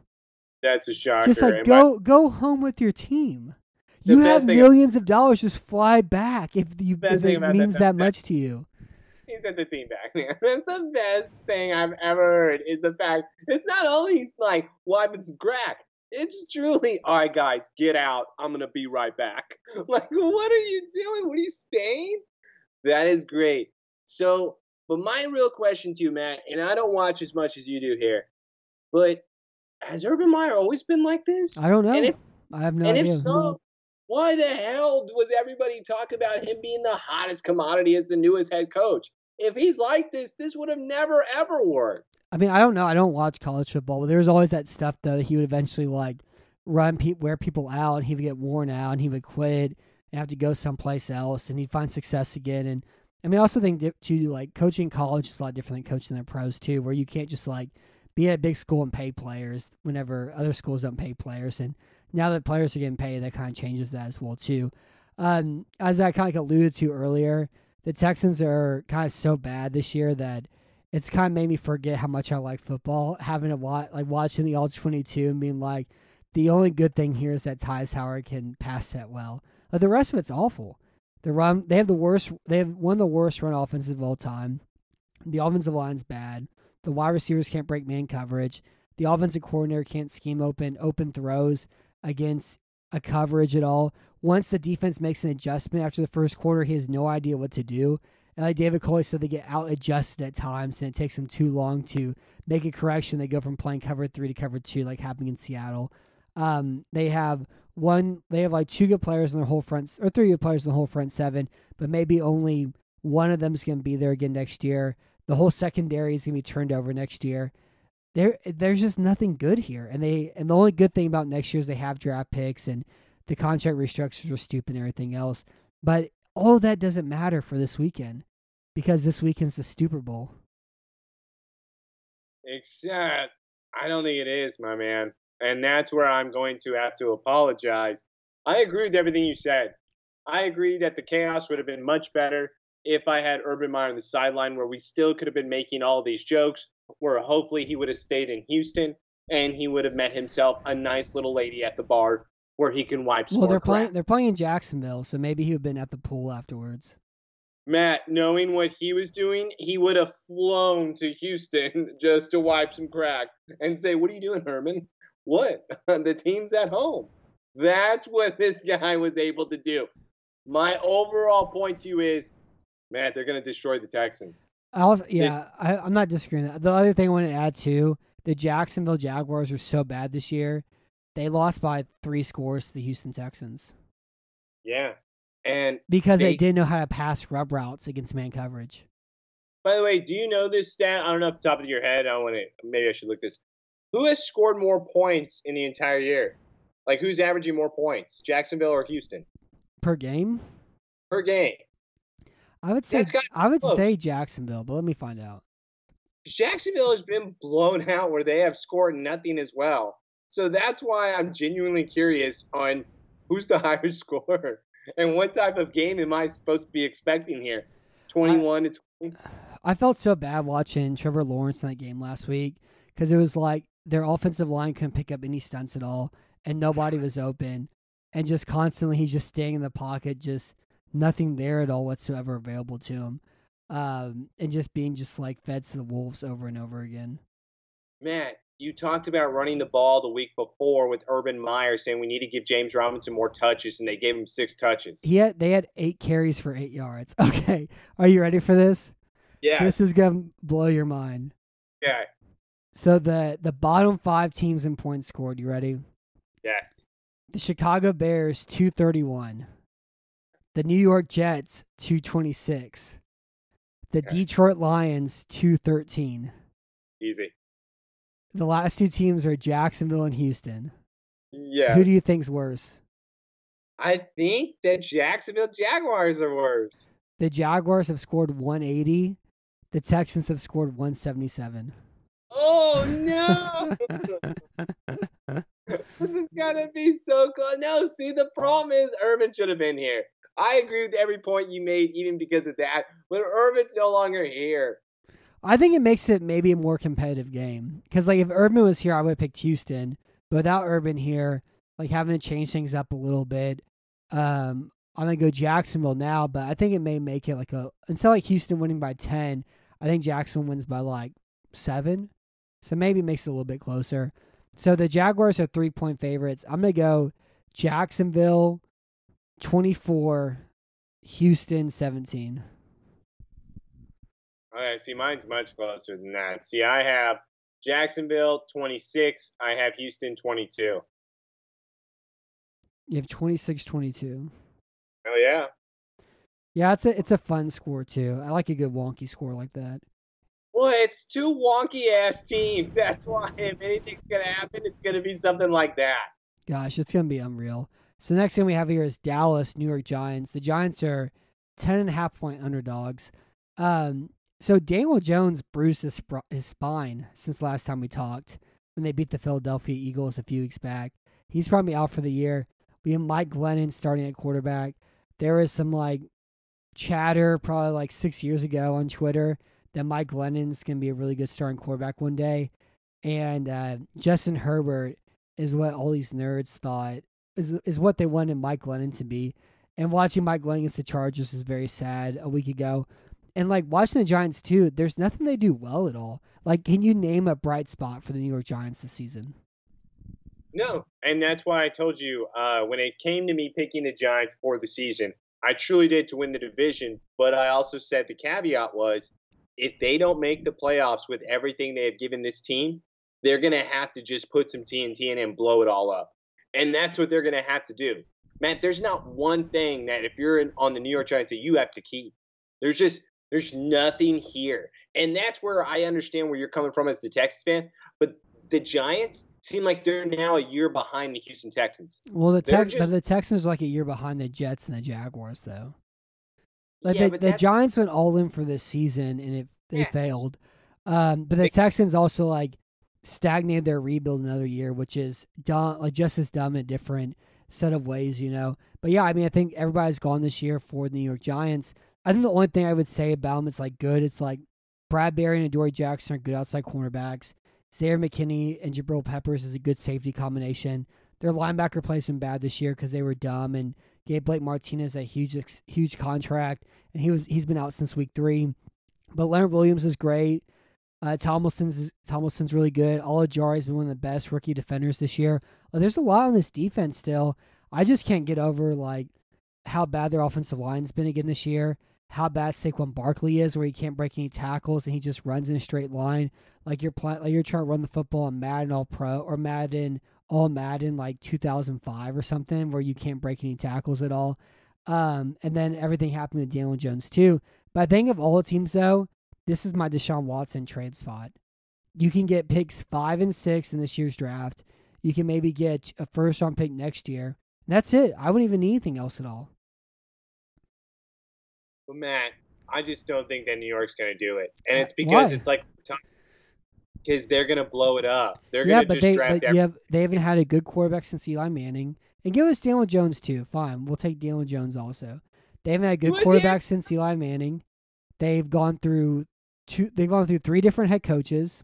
that's a shocker. Just like and my- go go home with your team. You have millions of dollars. Just fly back if you if it about that means that much to you. He sent the team back, man. That's the best thing I've ever heard. Is the fact it's not only he's like some crack. It's truly, all right, guys, get out. I'm gonna be right back. Like, what are you doing? What are you staying? That is great. So, but my real question to you, Matt, and I don't watch as much as you do here, but has Urban Meyer always been like this? I don't know. And if I have no and idea. And if so, why the hell was everybody talking about him being the hottest commodity as the newest head coach? If he's like this, this would have never ever worked. I mean, I don't know. I don't watch college football, but there's always that stuff though that he would eventually like run pe- wear people out, and he would get worn out, and he would quit and have to go someplace else, and he'd find success again. And I mean, I also think too like coaching college is a lot different than coaching the pros too, where you can't just like be at a big school and pay players whenever other schools don't pay players. And now that players are getting paid, that kind of changes that as well too. Um, as I kind of alluded to earlier, the Texans are kind of so bad this year that it's kind of made me forget how much I like football. Having to watch, like watching the All 22 and being like, the only good thing here is that Tytus Howard can pass that well. Like the rest of it's awful. The run, they have the worst. They have one of the worst run offenses of all time. The offensive line's bad. The wide receivers can't break man coverage. The offensive coordinator can't scheme open open throws against a coverage at all. Once the defense makes an adjustment after the first quarter, he has no idea what to do. And like David Culley said, they get out adjusted at times, and it takes them too long to make a correction. They go from playing cover three to cover two, like happening in Seattle. Um, they have one, they have like two good players in their whole front, or three good players in the whole front seven, but maybe only one of them is going to be there again next year. The whole secondary is going to be turned over next year. There, there's just nothing good here, and they, and the only good thing about next year is they have draft picks and the contract restructures were stupid and everything else. But all that doesn't matter for this weekend because this weekend's the Super Bowl. Except, I don't think it is, my man. And that's where I'm going to have to apologize. I agree with everything you said. I agree that the chaos would have been much better if I had Urban Meyer on the sideline, where we still could have been making all these jokes, where hopefully he would have stayed in Houston and he would have met himself a nice little lady at the bar where he can wipe. Some crack. Well, they're crap. playing. They're playing in Jacksonville, so maybe he would have been at the pool afterwards. Matt, knowing what he was doing, he would have flown to Houston just to wipe some crack and say, "What are you doing, Herman? What? the team's at home." That's what this guy was able to do. My overall point to you is, Matt, they're going to destroy the Texans. I also, yeah, I, I'm not disagreeing. The other thing I want to add too, the Jacksonville Jaguars are so bad this year. They lost by three scores to the Houston Texans. Yeah, and because they, they didn't know how to pass rub routes against man coverage. By the way, do you know this stat? I don't know off the top of your head. I want to. Maybe I should look this. Who has scored more points in the entire year? Like who's averaging more points, Jacksonville or Houston? Per game? Per game. I would say I would close. say Jacksonville, but let me find out. Jacksonville has been blown out where they have scored nothing as well. So that's why I'm genuinely curious on who's the higher scorer and what type of game am I supposed to be expecting here? 21 I, to 20? I felt so bad watching Trevor Lawrence in that game last week because it was like their offensive line couldn't pick up any stunts at all and nobody was open. And just constantly, he's just staying in the pocket, just nothing there at all whatsoever available to him. Um, and just being just like fed to the wolves over and over again. Man, you talked about running the ball the week before with Urban Meyer saying we need to give James Robinson more touches, and they gave him six touches. Yeah, they had eight carries for eight yards. Okay, are you ready for this? Yeah, this is gonna blow your mind. Yeah. So the the bottom five teams in points scored. You ready? Yes. The Chicago Bears two thirty one. The New York Jets two twenty six. The okay. Detroit Lions two thirteen. Easy. The last two teams are Jacksonville and Houston. Yeah. Who do you think's worse? I think the Jacksonville Jaguars are worse. The Jaguars have scored 180. The Texans have scored 177. Oh no! this is gonna be so close. No, see, the problem is Urban should have been here. I agree with every point you made, even because of that. But Urban's no longer here. I think it makes it maybe a more competitive game because, like, if Urban was here, I would have picked Houston. But without Urban here, like having to change things up a little bit, um, I'm gonna go Jacksonville now. But I think it may make it like a instead of like Houston winning by ten, I think Jackson wins by like seven. So maybe it makes it a little bit closer. So the Jaguars are three point favorites. I'm gonna go Jacksonville 24, Houston 17. Okay, see, mine's much closer than that. See, I have Jacksonville 26. I have Houston 22. You have 26 22. Oh, yeah. Yeah, it's a it's a fun score too. I like a good wonky score like that. Well, it's two wonky ass teams. That's why if anything's gonna happen, it's gonna be something like that. Gosh, it's gonna be unreal. So next thing we have here is Dallas, New York Giants. The Giants are ten and a half point underdogs. Um, So Daniel Jones bruised his, spr- his spine since last time we talked when they beat the Philadelphia Eagles a few weeks back. He's probably out for the year. We have Mike Glennon starting at quarterback. There is some like chatter probably like six years ago on Twitter that Mike Glennon's gonna be a really good starting quarterback one day, and uh, Justin Herbert is what all these nerds thought is is what they wanted Mike Glennon to be. And watching Mike Glennon against the Chargers is very sad a week ago. And like watching the Giants too, there's nothing they do well at all. Like, can you name a bright spot for the New York Giants this season? No, and that's why I told you uh, when it came to me picking the Giants for the season, I truly did to win the division. But I also said the caveat was if they don't make the playoffs with everything they have given this team, they're going to have to just put some TNT in and blow it all up. And that's what they're going to have to do. Matt, there's not one thing that if you're in, on the New York Giants that you have to keep. There's just there's nothing here. And that's where I understand where you're coming from as the Texas fan. But the Giants seem like they're now a year behind the Houston Texans. Well, the Tex- just- the Texans are like a year behind the Jets and the Jaguars, though. Like Yeah, the, the Giants went all in for this season, and it they Yes. failed. Um, but the They- Texans also like stagnated their rebuild another year, which is dumb, like just as dumb in a different set of ways, you know. But yeah, I mean, I think everybody's gone this year for the New York Giants. I think the only thing I would say about them is like good. It's like Bradberry and Adoree Jackson are good outside cornerbacks. Xavier McKinney and Jabril Peppers is a good safety combination. Their linebacker play's been bad this year because they were dumb and gave Blake Martinez a huge, huge contract, and he was he's been out since week three. But Leonard Williams is great. Uh, Tomlinson's Tomlinson's really good. Ojulari has been one of the best rookie defenders this year. Uh, there's a lot on this defense still. I just can't get over like how bad their offensive line's been again this year. How bad Saquon Barkley is, where he can't break any tackles and he just runs in a straight line. Like you're playing, like you're trying to run the football on Madden All Pro or Madden All Madden like 2005 or something, where you can't break any tackles at all. Um, and then everything happened to Daniel Jones too. But I think of all the teams though, this is my Deshaun Watson trade spot. You can get picks five and six in this year's draft. You can maybe get a first round pick next year. And that's it. I wouldn't even need anything else at all. But Matt, I just don't think that New York's going to do it, and it's Why? because it's like because they're going to blow it up. They're yeah, going to just they draft but every- have they haven't had a good quarterback since Eli Manning. And give us Daniel Jones too. Fine, we'll take Daniel Jones also. They haven't had a good Would quarterback since Eli Manning. They've gone through two. They've gone through three different head coaches.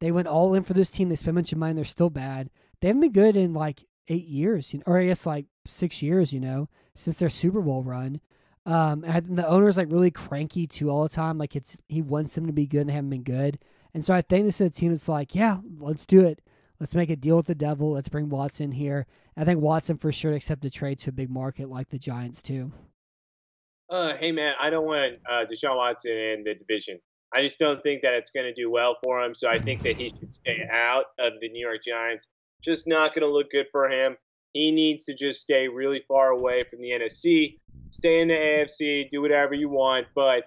They went all in for this team. They spent a bunch of money. They're still bad. They haven't been good in like eight years, you know, or I guess like six years, you know, since their Super Bowl run. Um, and the owner's like really cranky too all the time. Like it's he wants them to be good and they haven't been good. And so I think this is a team that's like, yeah, let's do it. Let's make a deal with the devil. Let's bring Watson here. I think Watson for sure to accept a trade to a big market like the Giants too. Uh, hey man, I don't want uh, Deshaun Watson in the division. I just don't think that it's going to do well for him. So I think that he should stay out of the New York Giants. Just not going to look good for him. He needs to just stay really far away from the NFC, stay in the AFC, do whatever you want. But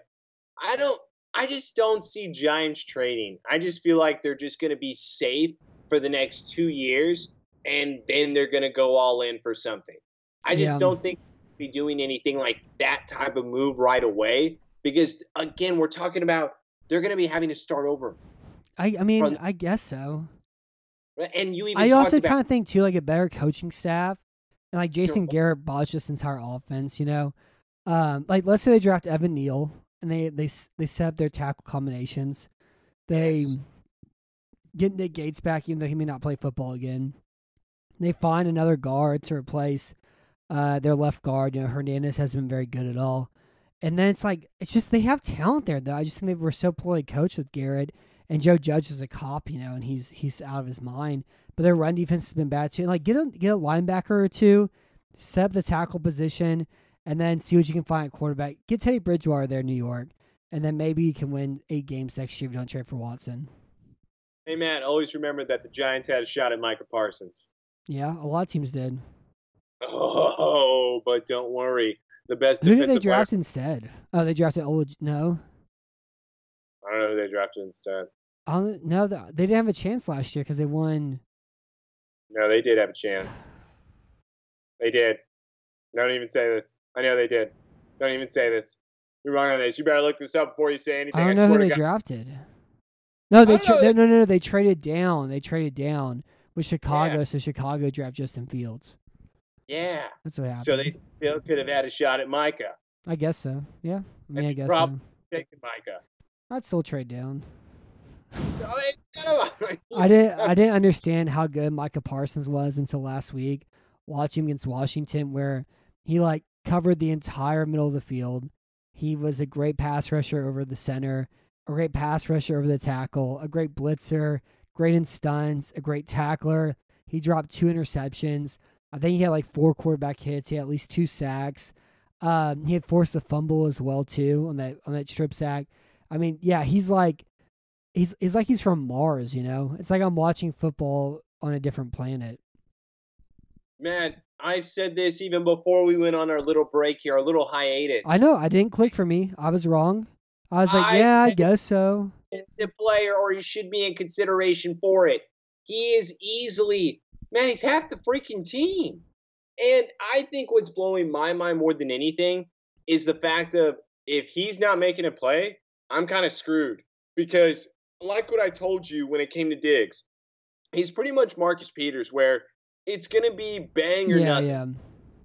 I don't. I just don't see Giants trading. I just feel like they're just going to be safe for the next two years, and then they're going to go all in for something. I just Yeah. don't think be doing anything like that type of move right away because again we're talking about they're going to be having to start over I I mean From- I guess so. and you even I also kind of think too like a better coaching staff and like Jason. Garrett botched this entire offense. You know, um, like let's say they draft Evan Neal and they they they set up their tackle combinations. They Yes. get Nick Gates back, even though he may not play football again. They find another guard to replace uh, their left guard. You know, Hernandez hasn't been very good at all. And then it's like it's just they have talent there though. I just think they were so poorly coached with Garrett and Joe Judge is a cop, you know, and he's he's out of his mind. But their run defense has been bad too. And like get a get a linebacker or two, set up the tackle position, and then see what you can find at quarterback. Get Teddy Bridgewater there, in New York, and then maybe you can win eight games next year if you don't trade for Watson. hey matt always remember that the giants had a shot at micah parsons Yeah, a lot of teams did. oh but don't worry the best Who did they defensive player- draft instead? Oh, they drafted Olaj. No, i don't know who they drafted instead I don't, no, th- they didn't have a chance last year because they won. no they did have a chance they did don't even say this i know they did don't even say this You're wrong on this. You better look this up before you say anything. I don't know who they God. drafted. No, they tra- they- no no no they traded down. They traded down with Chicago, Yeah. so Chicago draft Justin Fields. Yeah. That's what happened. So they still could have had a shot at Micah. I guess so. Yeah, I mean, I guess so. Taking Micah. I'd still trade down. I didn't I didn't understand how good Micah Parsons was until last week, watching against Washington, where he like covered the entire middle of the field. He was a great pass rusher over the center, a great pass rusher over the tackle, a great blitzer, great in stunts, a great tackler. He dropped two interceptions. I think he had like four quarterback hits. He had at least two sacks. Um, he had forced a fumble as well too on that on that strip sack. I mean, yeah, he's like he's he's like he's from Mars, you know. It's like I'm watching football on a different planet. Man, I've said this even before we went on our little break here, our little hiatus. I know I didn't click for me. I was wrong. I was like, I yeah, I guess so. It's a player, or he should be in consideration for it. He is easily, man, he's half the freaking team. And I think what's blowing my mind more than anything is the fact of if he's not making a play, I'm kind of screwed. Because, like what I told you when it came to Diggs, he's pretty much Marcus Peters, where it's going to be bang or Yeah, nothing. yeah.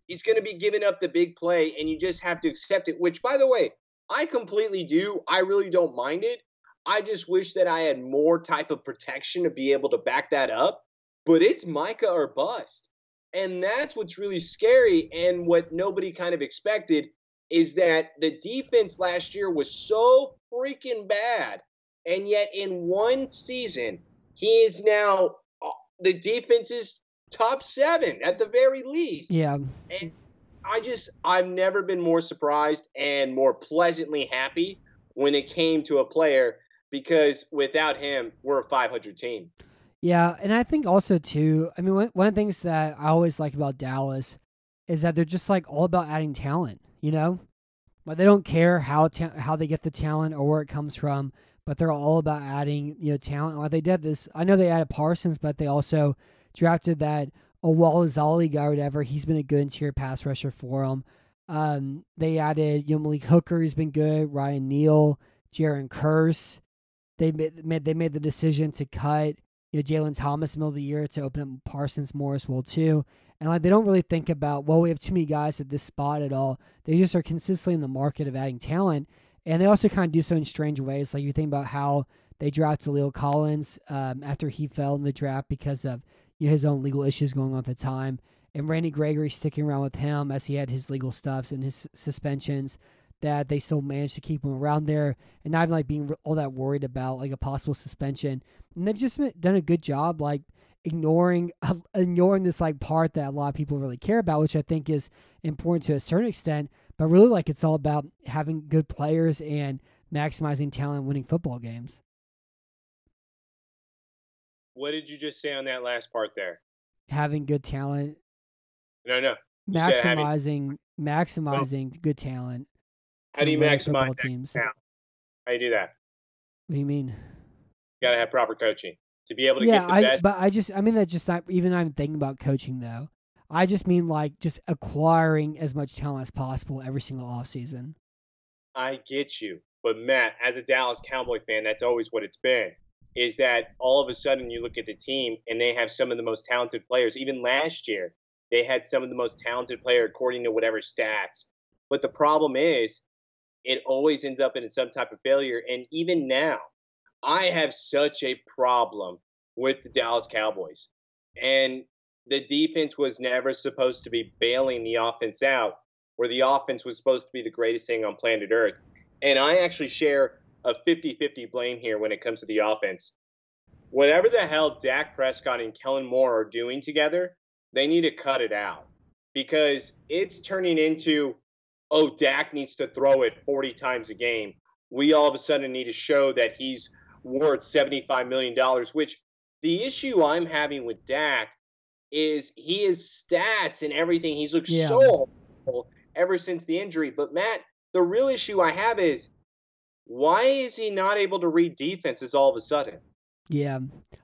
He's going to be giving up the big play, and you just have to accept it. Which, by the way, I completely do. I really don't mind it. I just wish that I had more type of protection to be able to back that up. But it's Micah or bust. And that's what's really scary. And what nobody kind of expected is that the defense last year was so freaking bad. And yet, in one season, he is now uh, the defense's top seven at the very least. Yeah. And I just, I've never been more surprised and more pleasantly happy when it came to a player because without him, we're a 500 team. Yeah, and I think also too. I mean, one, one of the things that I always like about Dallas is that they're just like all about adding talent. You know, but they don't care how ta- how they get the talent or where it comes from. But they're all about adding you know talent. Like they did this. I know they added Parsons, but they also drafted that Owalazali guy or whatever. He's been a good interior pass rusher for them. Um, they added you know Malik Hooker, who's been good. Ryan Neal, Jayron Kearse. They made they made the decision to cut you know Jalen Thomas middle of the year to open up Parsons Morris well too. And like they don't really think about well we have too many guys at this spot at all. They just are consistently in the market of adding talent, and they also kind of do so in strange ways. Like you think about how they drafted La'el Collins um, after he fell in the draft because of you know, his own legal issues going on at the time, and Randy Gregory sticking around with him as he had his legal stuffs and his suspensions. That they still managed to keep him around there and not even like being all that worried about like a possible suspension. And they've just done a good job like ignoring ignoring this like part that a lot of people really care about, which I think is important to a certain extent. But really, like it's all about having good players and maximizing talent, winning football games. What did you just say on that last part there? Having good talent, No, no. You said having- maximizing maximizing good talent. How do you and winning football maximize teams? now? How do you do that? What do you mean? You got to have proper coaching to be able to yeah, get the I, best. but I just I mean that's just not even not even thinking about coaching though. I just mean like just acquiring as much talent as possible every single offseason. I get you. But Matt, as a Dallas Cowboy fan, that's always what it's been. Is that all of a sudden you look at the team and they have some of the most talented players. Even last year, they had some of the most talented player according to whatever stats. But the problem is, it always ends up in some type of failure. And even now, I have such a problem with the Dallas Cowboys. And the defense was never supposed to be bailing the offense out, where the offense was supposed to be the greatest thing on planet Earth. And I actually share a 50 50 blame here when it comes to the offense. Whatever the hell Dak Prescott and Kellen Moore are doing together, they need to cut it out because it's turning into, oh, Dak needs to throw it 40 times a game. We all of a sudden need to show that he's worth $75 million, which the issue I'm having with Dak is he is stats and everything. He's looked Yeah. so horrible ever since the injury. But Matt, the real issue I have is why is he not able to read defenses all of a sudden? Yeah,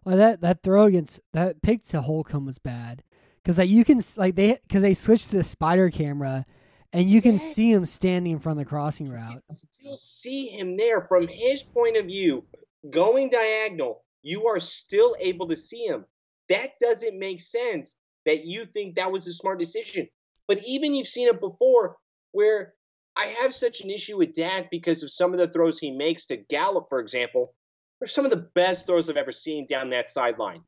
well that that throw against that pick to Holcomb was bad because like you can like they because they switched to the spider camera and you can see him standing in front of the crossing You route. can still see him there from his point of view, going diagonal. You are still able to see him. That doesn't make sense that you think that was a smart decision. But even you've seen it before where I have such an issue with Dak because of some of the throws he makes to Gallup, for example. They're some of the best throws I've ever seen down that sideline.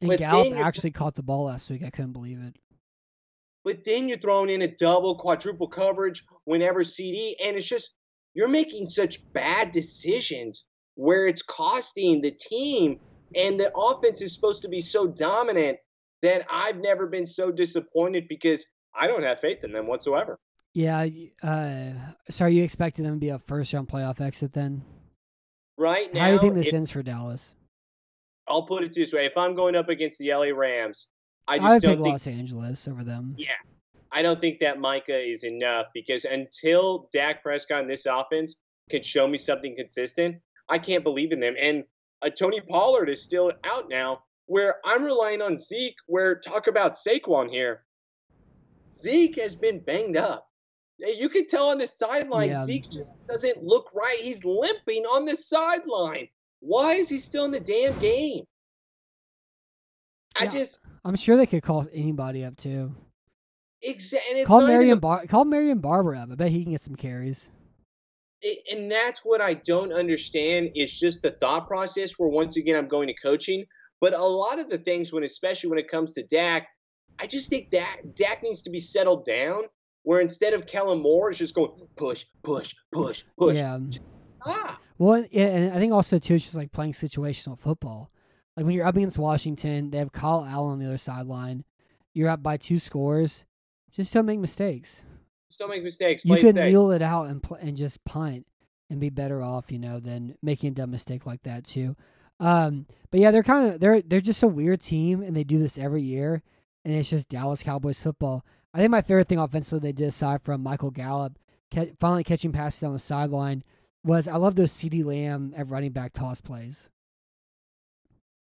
And But Gallup actually caught the ball last week. I couldn't believe it. But then you're throwing in a double, quadruple coverage whenever CD, and it's just you're making such bad decisions where it's costing the team, and the offense is supposed to be so dominant that I've never been so disappointed because I don't have faith in them whatsoever. Yeah. Uh, so are you expecting them to be a first round playoff exit then? Right now, How do you think this if- ends for Dallas? I'll put it this way: if I'm going up against the LA Rams, I I, just would don't think Los Angeles over them. Yeah. I don't think that Micah is enough because until Dak Prescott and this offense can show me something consistent, I can't believe in them. And uh, Tony Pollard is still out now, where I'm relying on Zeke. Where talk about Saquon here, Zeke has been banged up. You can tell on the sideline, Yeah. Zeke just doesn't look right. He's limping on the sideline. Why is he still in the damn game? I Yeah. just I'm sure they could call anybody up too. exactly. Call Marion the Bar- call Marion Barber up. I bet he can get some carries. it, and that's what I don't understand is just the thought process where once again I'm going to coaching, but a lot of the things when especially when it comes to Dak, I just think that Dak needs to be settled down where instead of Kellen Moore is just going push, push, push, push. Yeah. Ah, Well, yeah, and I think also too, it's just like playing situational football. Like when you're up against Washington, they have Kyle Allen on the other sideline. You're up by two scores. Just don't make mistakes. just don't make mistakes. You Play it could safe. kneel it out and pl- and just punt and be better off, you know, than making a dumb mistake like that too. Um, but yeah, they're kind of they're they're just a weird team, and they do this every year, and it's just Dallas Cowboys football. I think my favorite thing offensively they did aside from Michael Gallup ca- finally catching passes on the sideline was I love those CeeDee Lamb at running back toss plays.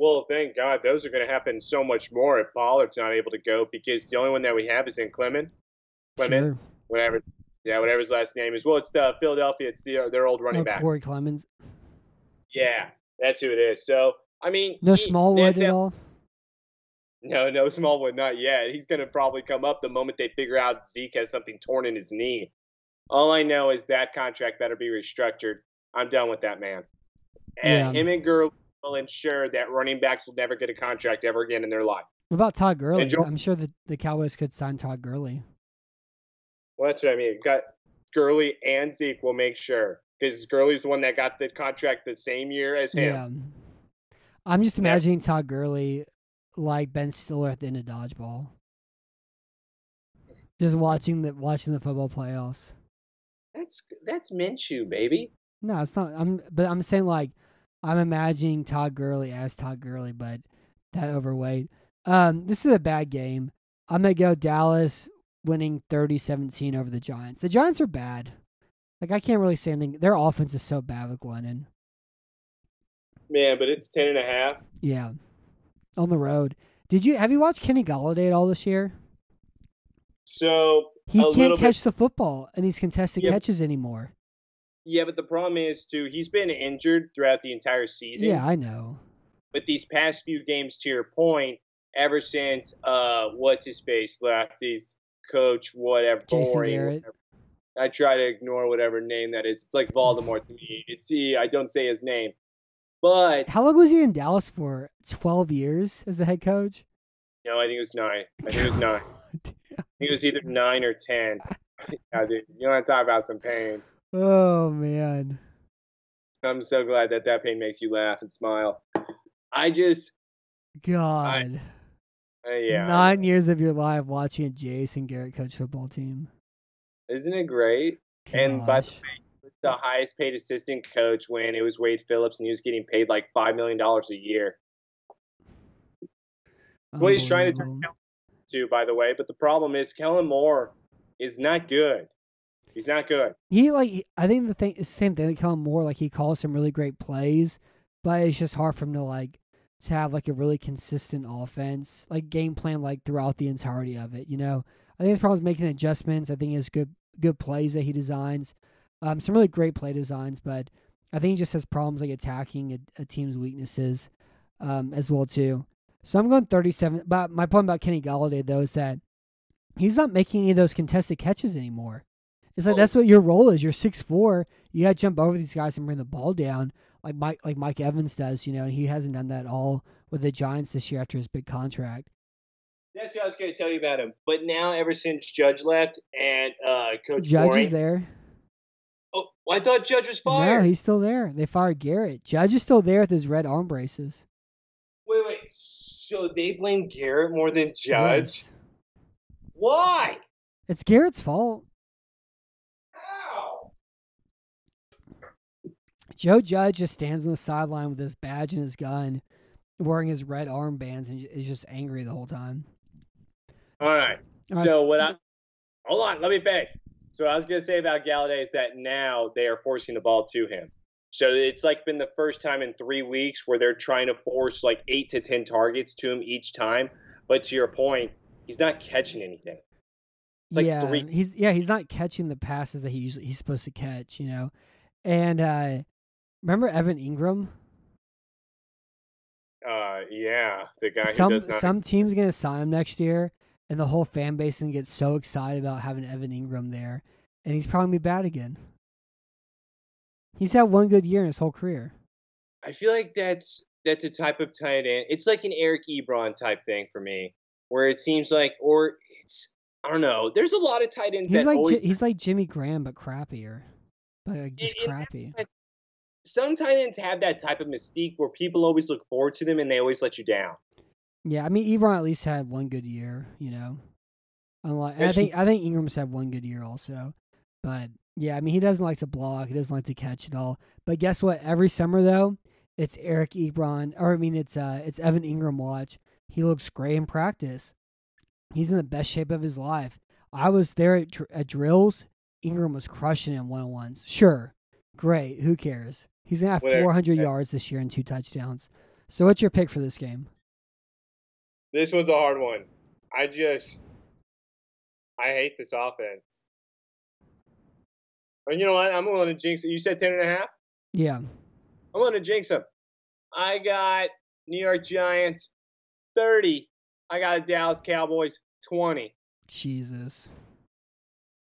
Well, thank God those are going to happen so much more if Pollard's not able to go because the only one that we have is in Clement. Clements, whatever. Yeah, whatever his last name is. Well, it's the Philadelphia. It's the, uh, their old running Oh, back. Corey Clemens, Yeah, that's who it is. So I mean, no he- Smallwood at all. No, no Smallwood, not yet. He's gonna probably come up the moment they figure out Zeke has something torn in his knee. All I know is that contract better be restructured. I'm done with that man. And Yeah. him and Gurley will ensure that running backs will never get a contract ever again in their life. What about Todd Gurley? I'm sure that the Cowboys could sign Todd Gurley. Well, that's what I mean. Got Gurley and Zeke will make sure because Gurley's the one that got the contract the same year as him. Yeah. I'm just Yeah. imagining Todd Gurley like Ben Stiller at the end of dodgeball. Just watching the watching the football playoffs. That's that's Minshew, baby. No, it's not. I'm but I'm saying like I'm imagining Todd Gurley as Todd Gurley, but that overweight. Um, this is a bad game. I'm gonna go Dallas winning 30-17 over the Giants. The Giants are bad. Like I can't really say anything. Their offense is so bad with Glennon. Man, but it's ten and a half. Yeah, on the road. Did you have you watched Kenny Golladay at all this year? So He a can't little bit- catch the football and these contested Yeah. catches anymore. Yeah, but the problem is too he's been injured throughout the entire season. Yeah, I know. But these past few games, to your point, ever since uh what's his face left, he's coach whatever. Jason Boring, Garrett. whatever. I try to ignore whatever name that is. It's like Voldemort to me. It's he. I don't say his name, but How long was he in Dallas for? Twelve years as the head coach. no, I think it was nine. I think it was nine. He was either nine or ten. Yeah, dude, you want to talk about some pain? Oh man. I'm so glad that that pain makes you laugh and smile. I just, God. uh, yeah, Nine years of your life watching a Jason Garrett coach football team. isn't it great? And by the Gosh. the highest paid assistant coach when it was Wade Phillips, and he was getting paid like five million dollars a year. That's what he's trying to turn to, by the way. But the problem is Kellen Moore is not good. He's not good. He like I think the thing same thing. They call him more like he calls some really great plays, but it's just hard for him to like to have like a really consistent offense, like game plan like throughout the entirety of it. You know, I think his problem is making adjustments. I think he has good good plays that he designs, um, some really great play designs. But I think he just has problems like attacking a, a team's weaknesses um, as well too. So I'm going 37. But my point about Kenny Golladay though is that he's not making any of those contested catches anymore. It's like that's what your role is. You're six four. You got to jump over these guys and bring the ball down, like Mike like Mike Evans does. You know, and he hasn't done that at all with the Giants this year after his big contract. That's what I was going to tell you about him. But now, ever since Judge left and uh, Coach Judge Boring, is there. oh, I thought Judge was fired. No, he's still there. They fired Garrett. Judge is still there with his red arm braces. wait, wait. So they blame Garrett more than Judge? Yes. Why? It's Garrett's fault. Joe Judge just stands on the sideline with his badge and his gun, wearing his red armbands, and is just angry the whole time. All right. Uh, So what I hold on, let me finish. So I was gonna say about Golladay is that now they are forcing the ball to him. So it's like been the first time in three weeks where they're trying to force like eight to ten targets to him each time. But to your point, he's not catching anything. It's like yeah, three- he's yeah he's not catching the passes that he usually he's supposed to catch, you know. And uh remember Evan Engram? Uh, yeah, the guy who some does not. some team's gonna sign him next year, and the whole fan base gonna get so excited about having Evan Engram there, and he's probably gonna be bad again. He's had one good year in his whole career. I feel like that's that's a type of tight end. It's like an Eric Ebron type thing for me, where it seems like, or it's I don't know. There's a lot of tight ends He's like always he's like Jimmy Graham but crappier, but like just And- and that's crappy. Some tight ends have that type of mystique where people always look forward to them and they always let you down. Yeah, I mean Ebron at least had one good year, you know. Unlike, and I think I think Engram's had one good year also, but yeah, I mean he doesn't like to block, he doesn't like to catch it all. But guess what? Every summer though, it's Eric Ebron, or I mean it's uh it's Evan Engram watch. He looks great in practice. He's in the best shape of his life. I was there at, at drills. Engram was crushing him one on ones. Sure, great. Who cares? He's gonna have Whatever. 400 yards this year and two touchdowns. So what's your pick for this game? This one's a hard one. I just, I hate this offense. And you know what? I'm willing to jinx it. You said 10 and a half? Yeah. I'm willing to jinx them. I got New York Giants 30. I got Dallas Cowboys 20. Jesus.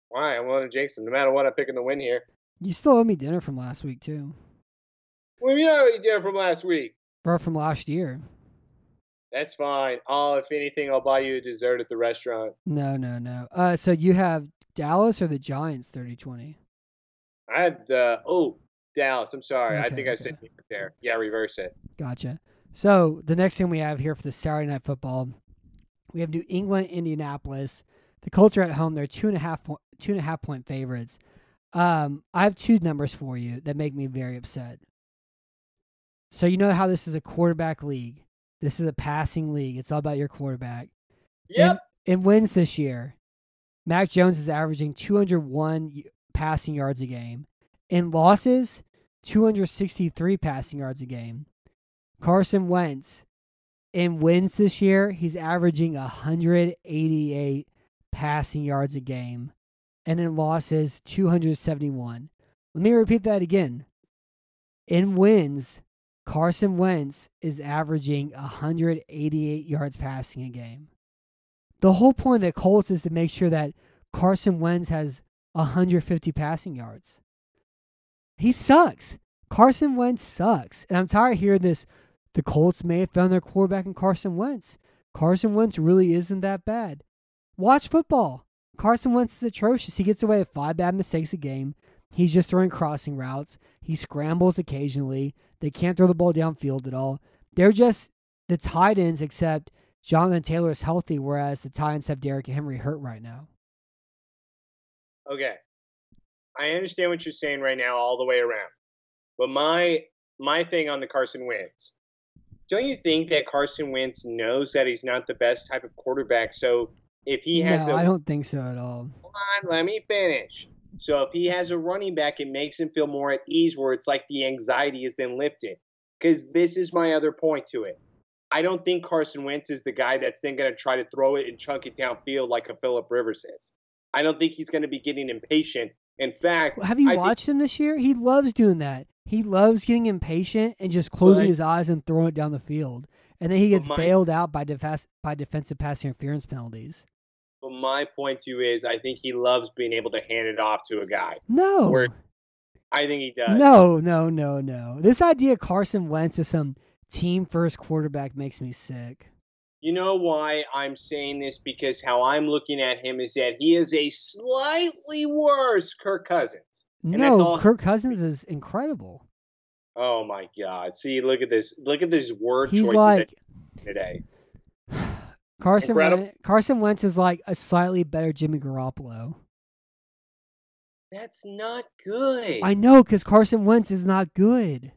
Why? I'm willing to jinx them. No matter what, I'm picking the win here. You still owe me dinner from last week too. What do you mean I already did it from last week? Or from last year. That's fine. Oh, if anything, I'll buy you a dessert at the restaurant. No, no, no. Uh so you have Dallas or the Giants 30-20? I had the oh Dallas. I'm sorry. I Okay, think I said there. Yeah, reverse it. Gotcha. So the next thing we have here for the Saturday night football, we have New England, Indianapolis. The Colts are at home. They're two and a half point, two and a half point favorites. Um, I have two numbers for you that make me very upset. So you know how this is a quarterback league. This is a passing league. It's all about your quarterback. Yep. In, in wins this year, Mac Jones is averaging 201 passing yards a game. In losses, 263 passing yards a game. Carson Wentz, in wins this year, he's averaging 188 passing yards a game. And in losses, 271. Let me repeat that again. In wins, Carson Wentz is averaging 188 yards passing a game. The whole point of the Colts is to make sure that Carson Wentz has 150 passing yards. He sucks. Carson Wentz sucks. And I'm tired of hearing this. The Colts may have found their quarterback in Carson Wentz. Carson Wentz really isn't that bad. Watch football. Carson Wentz is atrocious. He gets away with five bad mistakes a game. He's just throwing crossing routes. He scrambles occasionally. They can't throw the ball downfield at all. They're just the tight ends, except Jonathan Taylor is healthy, whereas the Titans have Derrick Henry hurt right now. Okay. I understand what you're saying right now all the way around. But my my thing on the Carson Wentz. Don't you think that Carson Wentz knows that he's not the best type of quarterback? So if he has no, I don't think so at all. Hold on, let me finish. So if he has a running back, it makes him feel more at ease where it's like the anxiety is then lifted. Because this is my other point to it. I don't think Carson Wentz is the guy that's then going to try to throw it and chunk it downfield like a Philip Rivers is. I don't think he's going to be getting impatient. In fact, Have you I think- watched him this year? He loves doing that. He loves getting impatient and just closing Right. his eyes and throwing it down the field. And then he gets my- bailed out by defas- by defensive pass interference penalties. But my point to you is, I think he loves being able to hand it off to a guy. No. Where- I think he does. No, no, no, no. This idea of Carson Wentz is some team first quarterback makes me sick. You know why I'm saying this? Because how I'm looking at him is that he is a slightly worse Kirk Cousins. And that's no, all- Kirk Cousins is incredible. Oh my God! See, look at this. Look at this word He's choices like today. Carson Incredible. Wentz, Carson Wentz is like a slightly better Jimmy Garoppolo. That's not good. I know because Carson Wentz is not good.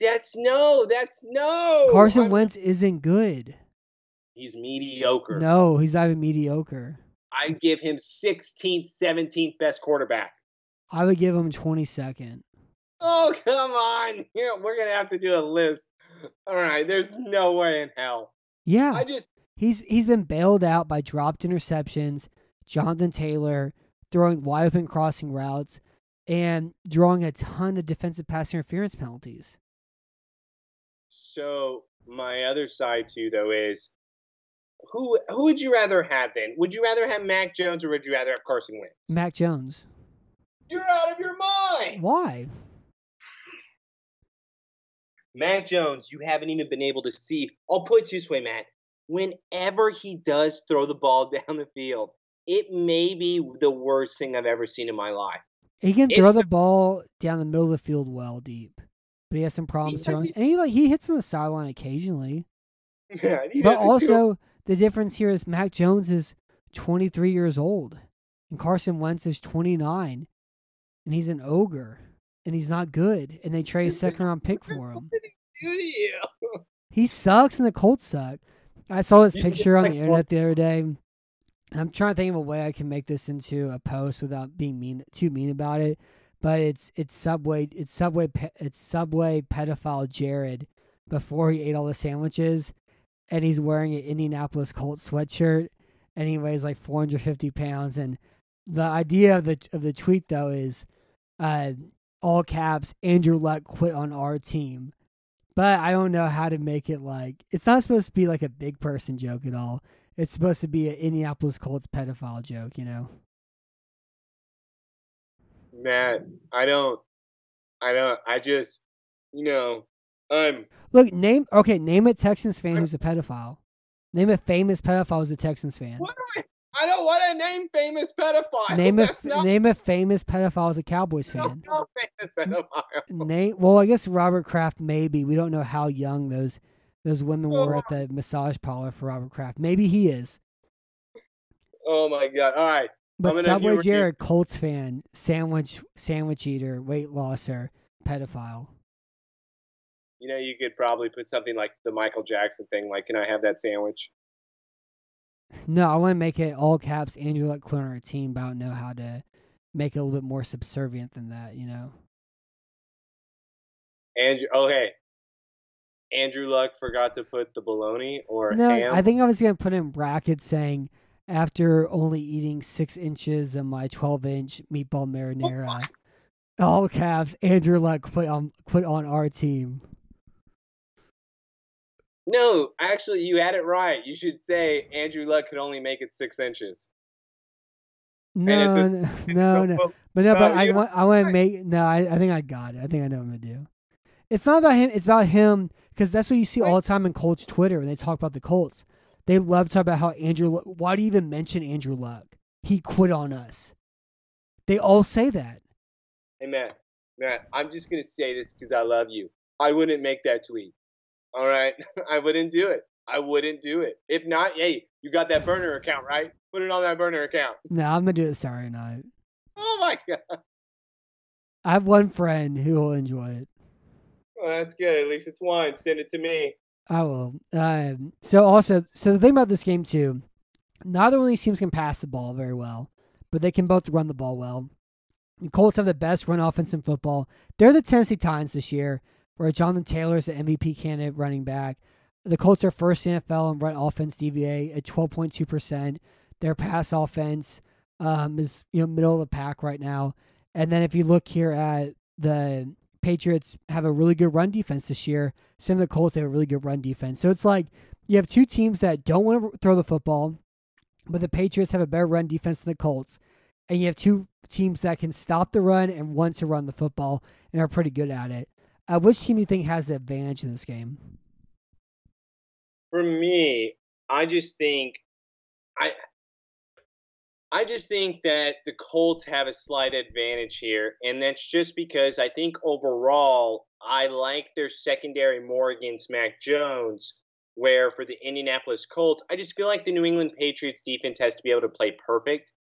That's no. That's no. Carson I'm- Wentz isn't good. He's mediocre. No, he's not even mediocre. I'd give him 16th, 17th best quarterback. I would give him 22nd. Oh come on! You know, we're gonna have to do a list. All right, there's no way in hell. Yeah, I just he's he's been bailed out by dropped interceptions, Jonathan Taylor throwing wide open crossing routes, and drawing a ton of defensive pass interference penalties. so my other side too though is who who would you rather have then? Would you rather have Mac Jones or would you rather have Carson Wentz? Mac Jones. You're out of your mind. Why? Mac Jones, you haven't even been able to see. I'll put it this way, Matt. Whenever he does throw the ball down the field, it may be the worst thing I've ever seen in my life. He can throw the- the ball down the middle of the field well deep, but he has some problems throwing. it- And he like he hits on the sideline occasionally. Yeah, But also the difference here is Mac Jones is 23 years old, and Carson Wentz is 29, and he's an ogre, and he's not good. And they trade a second round pick for him. What did he do to you? He sucks, and the Colts suck. I saw this picture on the internet the other day. I'm trying to think of a way I can make this into a post without being mean too mean about it. But it's it's Subway it's Subway it's Subway pedophile Jared before he ate all the sandwiches, and he's wearing an Indianapolis Colts sweatshirt, and he weighs like 450 pounds. And the idea of the of the tweet though is, uh, all caps Andrew Luck quit on our team but I don't know how to make it like it's not supposed to be like a big person joke at all. It's supposed to be an Indianapolis Colts pedophile joke, you know. Matt, I don't, I don't, I just, you know, I'm, Look, name okay, name a Texans fan who's a pedophile. Name a famous pedophile who's a Texans fan. what do I, I don't want to name famous pedophiles. Name a not, name a famous pedophile who's a Cowboys fan. no famous pedophile. Name well, I guess Robert Kraft maybe. We don't know how young those those women oh, were at the massage parlor for Robert Kraft. Maybe he is. Oh my god! All right, But Subway Jared, Colts fan, sandwich sandwich eater, weight losser, pedophile. you know you could probably put something like the Michael Jackson thing, like, "Can I have that sandwich?" No, I want to make it all caps Andrew Luck quit on our team, but I don't know how to make it a little bit more subservient than that, you know? Andrew, hey, Andrew Luck forgot to put the bologna or No, ham. I think I was going to put in brackets saying after only eating six inches of my 12 inch meatball marinara, all caps Andrew Luck quit on, quit on our team. No, actually, you had it right. You should say Andrew Luck could only make it six inches. No, it's no, no, no. But no, but I want I want to make no. I, I think I got it. I think I know what I'm gonna do. It's not about him. It's about him because that's what you see all the time in Colts Twitter when they talk about the Colts. They love to talk about how Andrew. Luck, why do you even mention Andrew Luck? He quit on us. They all say that. Hey Matt, Matt, I'm just gonna say this because I love you. I wouldn't make that tweet. All right, I wouldn't do it. I wouldn't do it. If not, hey, you got that burner account, right? Put it on that burner account. No, I'm gonna do it Saturday night. Oh my god, I have one friend who will enjoy it. well, that's good. At least it's one. Send it to me. I will. Um, so also, so the thing about this game too, neither one of these teams can pass the ball very well, but they can both run the ball well. The Colts have the best run offense in football. They're the Tennessee Titans this year, where Jonathan Taylor is the MVP candidate running back. The Colts are first in NFL in run offense DVOA at 12.2%. Their pass offense um, is you know middle of the pack right now. And then if you look here at the Patriots have a really good run defense this year. Same with the Colts, they have a really good run defense. So it's like you have two teams that don't want to throw the football, but the Patriots have a better run defense than the Colts. And you have two teams that can stop the run and want to run the football and are pretty good at it. Uh, which team do you think has the advantage in this game? For me, I just think I I just think that the Colts have a slight advantage here, and that's just because I think overall I like their secondary more against Mac Jones. Where for the Indianapolis Colts, I just feel like the New England Patriots defense has to be able to play perfect,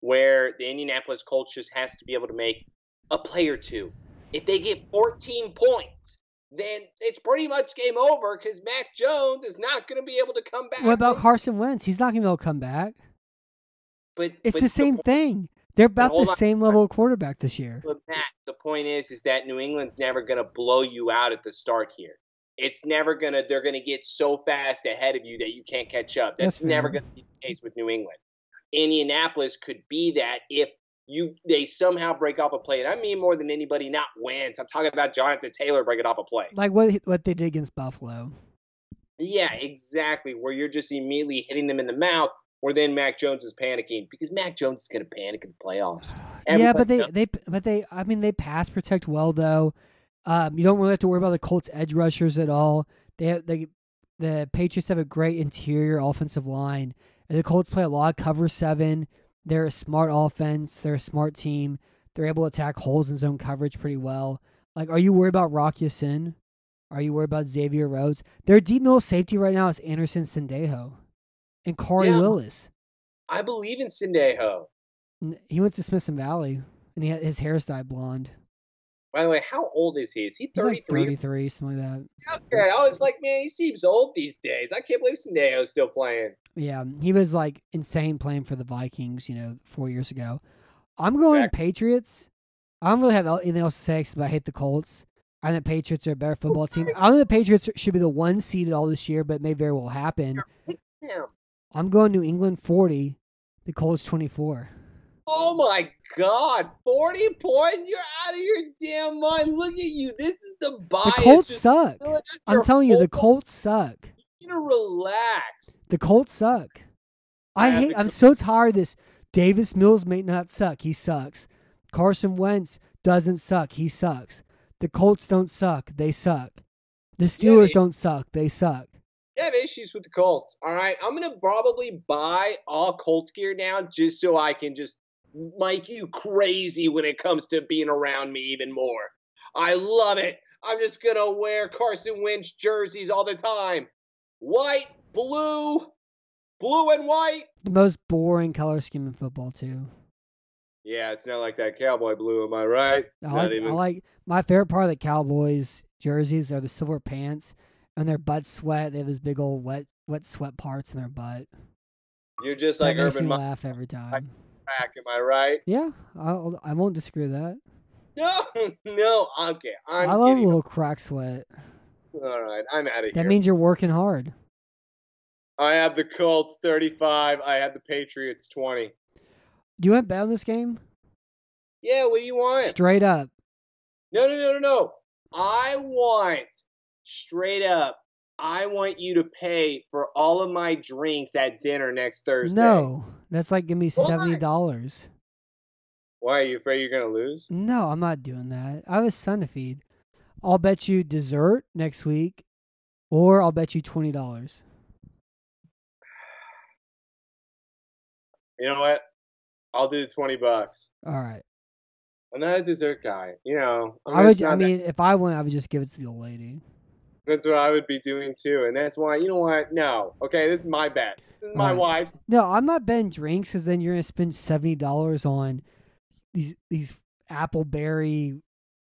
where the Indianapolis Colts just has to be able to make a play or two. If they get 14 points, then it's pretty much game over because Mac Jones is not going to be able to come back. What about Carson Wentz? He's not going to be able to come back. But It's but the same point- thing. They're about the on. same level of quarterback this year. But Matt, the point is, is that New England's never going to blow you out at the start here. It's never gonna. They're gonna get so fast ahead of you that you can't catch up. That's, That's never gonna be the case with New England. Indianapolis could be that if you they somehow break off a play, and I mean more than anybody, not Wentz. I'm talking about Jonathan Taylor breaking off a play. Like what what they did against Buffalo. Yeah, exactly. Where you're just immediately hitting them in the mouth, or then Mac Jones is panicking because Mac Jones is gonna panic in the playoffs. yeah, but they, Everybody they but they I mean they pass protect well though. Um, you don't really have to worry about the Colts edge rushers at all. They have, they the Patriots have a great interior offensive line, and the Colts play a lot of cover seven. They're a smart offense. They're a smart team. They're able to attack holes in zone coverage pretty well. Like, are you worried about Rock Sin? Are you worried about Xavier Rhodes? Their deep middle safety right now is Andrew Sendejo and Khari Yeah. Willis. I believe in Sendejo. He went to Smithson Valley, and he had, his hair's dyed blonde. By the way, how old is he? Is he He's like 33? 33, something like that. Okay, I was like, man, he seems old these days. I can't believe Sendejo's still playing. Yeah, he was like insane playing for the Vikings, you know, four years ago. I'm going Back- Patriots. I don't really have anything else to say except I hate the Colts. I think the Patriots are a better football team. I think the Patriots should be the one seeded all this year, but it may very well happen. I'm going New England 40, the Colts 24. Oh my God, 40 points? You're out of your damn mind. Look at you. This is the bias. The. Colts suck. I'm telling you, the Colts suck. You need to relax. The Colts suck. I I hate. I'm so tired of this. Davis Mills may not suck. He sucks. Carson Wentz doesn't suck. He sucks. The Colts don't suck. They suck. The Steelers don't suck. They suck. You have issues with the Colts. All right. I'm going to probably buy all Colts gear now just so I can just make you crazy when it comes to being around me even more. I love it. I'm just going to wear Carson Wentz jerseys all the time. White, blue, blue and white. The most boring color scheme in football too. Yeah, it's not like that cowboy blue, am I right? I Not like, I like my favorite part of the Cowboys jerseys are the silver pants and their butt sweat. They have those big old wet wet sweat parts in their butt. You're just That like makes Urban me Meyer laugh every time. Am I right? Yeah, I'll, I won't disagree with that. No, no, okay. I'm I love a little crack sweat. All right, I'm out of here. That means you're working hard. I have the Colts 35. I have the Patriots 20. Do you want bet on this game? Yeah, what do you want? Straight up. No, no, no, no, no. I want straight up. I want you to pay for all of my drinks at dinner next Thursday. No, that's like give me seventy dollars. Why are you afraid you're gonna lose? No, I'm not doing that. I have a son to feed. I'll bet you dessert next week, or I'll bet you twenty dollars. You know what? I'll do 20 bucks. All right. I'm not a dessert guy. You know, I'm I would. I not that- mean, if I went, I would just give it to the old lady. that's what I would be doing too, and that's why. You know what? No. Okay, this is my bet. My Alright. wife's. No, I'm not betting drinks because then you're gonna spend seventy dollars on these these appleberry,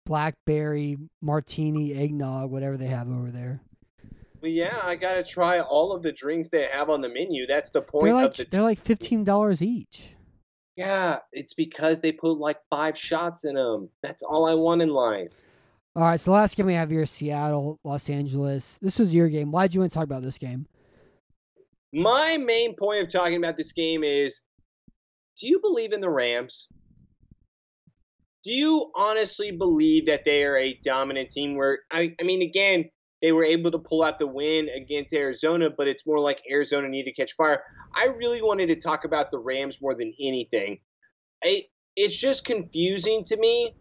blackberry martini eggnog, whatever they have over there. But yeah, I gotta try all of the drinks they have on the menu. That's the point They're like of the. they're like fifteen dollars each. yeah, it's because they put like five shots in them. That's all I want in life. All right, so the last game we have here is Seattle, Los Angeles. This was your game. Why'd you want to talk about this game? My main point of talking about this game is do you believe in the Rams? Do you honestly believe that they are a dominant team? Where I, I mean, again, they were able to pull out the win against Arizona, but it's more like Arizona need to catch fire. I really wanted to talk about the Rams more than anything. I, it's just confusing to me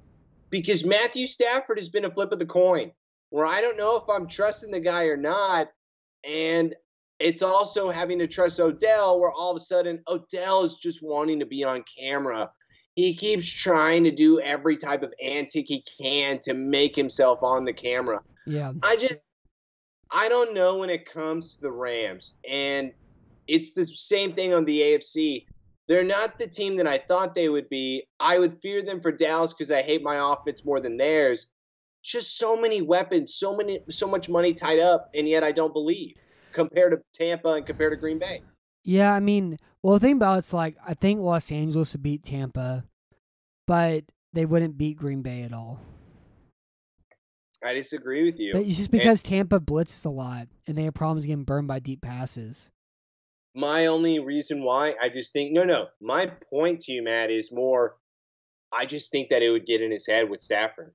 because Matthew Stafford has been a flip of the coin where I don't know if I'm trusting the guy or not. And it's also having to trust Odell, where all of a sudden Odell is just wanting to be on camera. He keeps trying to do every type of antic he can to make himself on the camera. Yeah. I just, I don't know when it comes to the Rams. And it's the same thing on the AFC. They're not the team that I thought they would be. I would fear them for Dallas because I hate my offense more than theirs. Just so many weapons, so many, so much money tied up, and yet I don't believe compared to Tampa and compared to Green Bay. Yeah, I mean, well, the thing about it's like I think Los Angeles would beat Tampa, but they wouldn't beat Green Bay at all. I disagree with you. But it's just because Tampa blitzes a lot and they have problems getting burned by deep passes. My only reason why I just think no, no. My point to you, Matt, is more. I just think that it would get in his head with Stafford.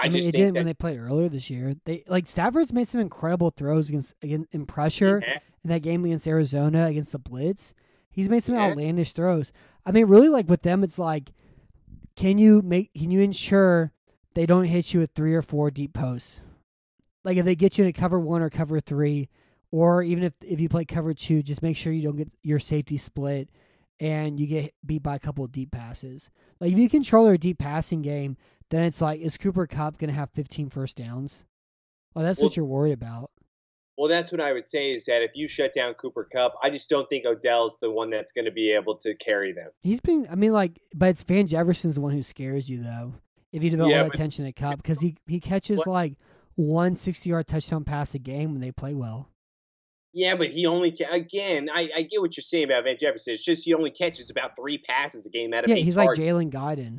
I, I, mean, just it didn't that when they played earlier this year. They like Stafford's made some incredible throws against, in pressure Yeah. in that game against Arizona against the blitz. He's made some Yeah. outlandish throws. I mean, really, like with them, it's like, can you make? Can you ensure they don't hit you with three or four deep posts? Like if they get you to cover one or cover three, or even if if you play cover two, just make sure you don't get your safety split and you get beat by a couple of deep passes. Like if you control their deep passing game, then it's like, is Cooper Kupp going to have 15 first downs? Well, that's Well- what you're worried about. Well, that's what I would say is that if you shut down Cooper Kupp, I just don't think Odell's the one that's going to be able to carry them. He's been, I mean, like, but it's Van Jefferson's the one who scares you, though. If you develop Yeah, all but- attention to Kupp, because he, he catches What- like one 60 yard touchdown pass a game when they play well. Yeah, but he only ca- again. I, I get what you're saying about Van Jefferson. It's just he only catches about three passes a game out of Yeah, he's like. Jalen Guyton.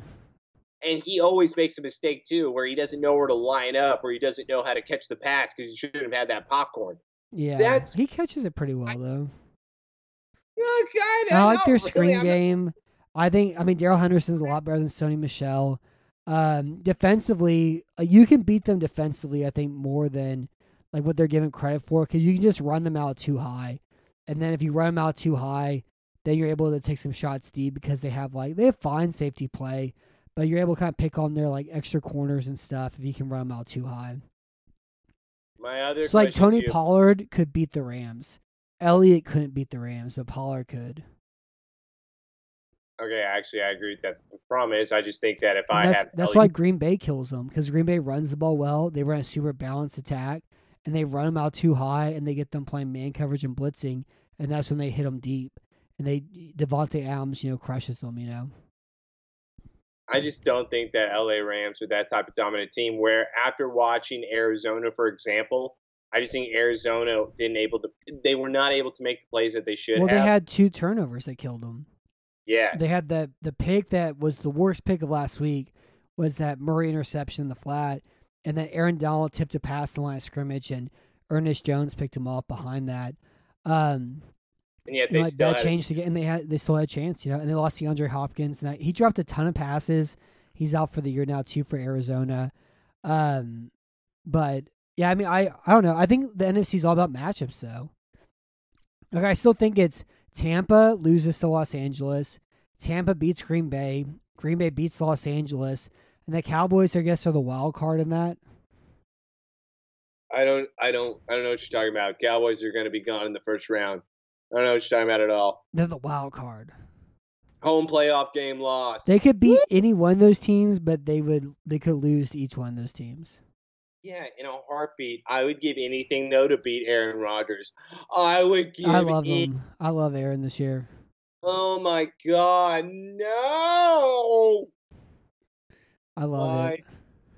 And he always makes a mistake too, where he doesn't know where to line up, or he doesn't know how to catch the pass because he shouldn't have had that popcorn. Yeah, That's- he catches it pretty well, though. No, kind I like their screen game. I think I mean Darrell Henderson's a lot better than Sony Michel. Um, defensively, uh, you can beat them defensively. I think more than like what they're given credit for because you can just run them out too high, and then if you run them out too high, then you're able to take some shots deep because they have like they have fine safety play, but you're able to kind of pick on their like extra corners and stuff if you can run them out too high. My other So like Tony to Pollard could beat the Rams. Elliott couldn't beat the Rams, but Pollard could. Okay, actually, I agree with that. The problem is, I just think that if And I that's have that's Elliott- why Green Bay kills them because Green Bay runs the ball well. They run a super balanced attack, and they run them out too high, and they get them playing man coverage and blitzing, and that's when they hit them deep. And they Davante Adams, you know, crushes them. You know, I just don't think that LA Rams are that type of dominant team. Where after watching Arizona, for example, I just think Arizona didn't able to. They were not able to make the plays that they should well, have. they had two turnovers that killed them. Yeah, They had the the pick that was the worst pick of last week was that Murray interception in the flat, and then Aaron Donald tipped a pass the line of scrimmage, and Ernest Jones picked him off behind that. Um, and yet you they know, still that had changed again, and they had they still had a chance, you know, and they lost DeAndre Hopkins. And he dropped a ton of passes. He's out for the year now too for Arizona. Um, but yeah, I mean, I I don't know. I think the NFC is all about matchups, though. Like I still think it's Tampa loses to Los Angeles, Tampa beats Green Bay, Green Bay beats Los Angeles, and the Cowboys, I guess, are the wild card in that. I don't, I don't, I don't know what you're talking about. Cowboys are going to be gone in the first round. I don't know what you're talking about at all. They're the wild card. Home playoff game loss. They could beat any one of those teams, but they would they could lose to each one of those teams. yeah, in a heartbeat. I would give anything though to beat Aaron Rodgers. I would give. I love any- them. I love Aaron this year. Oh my God, no! I love Why? it.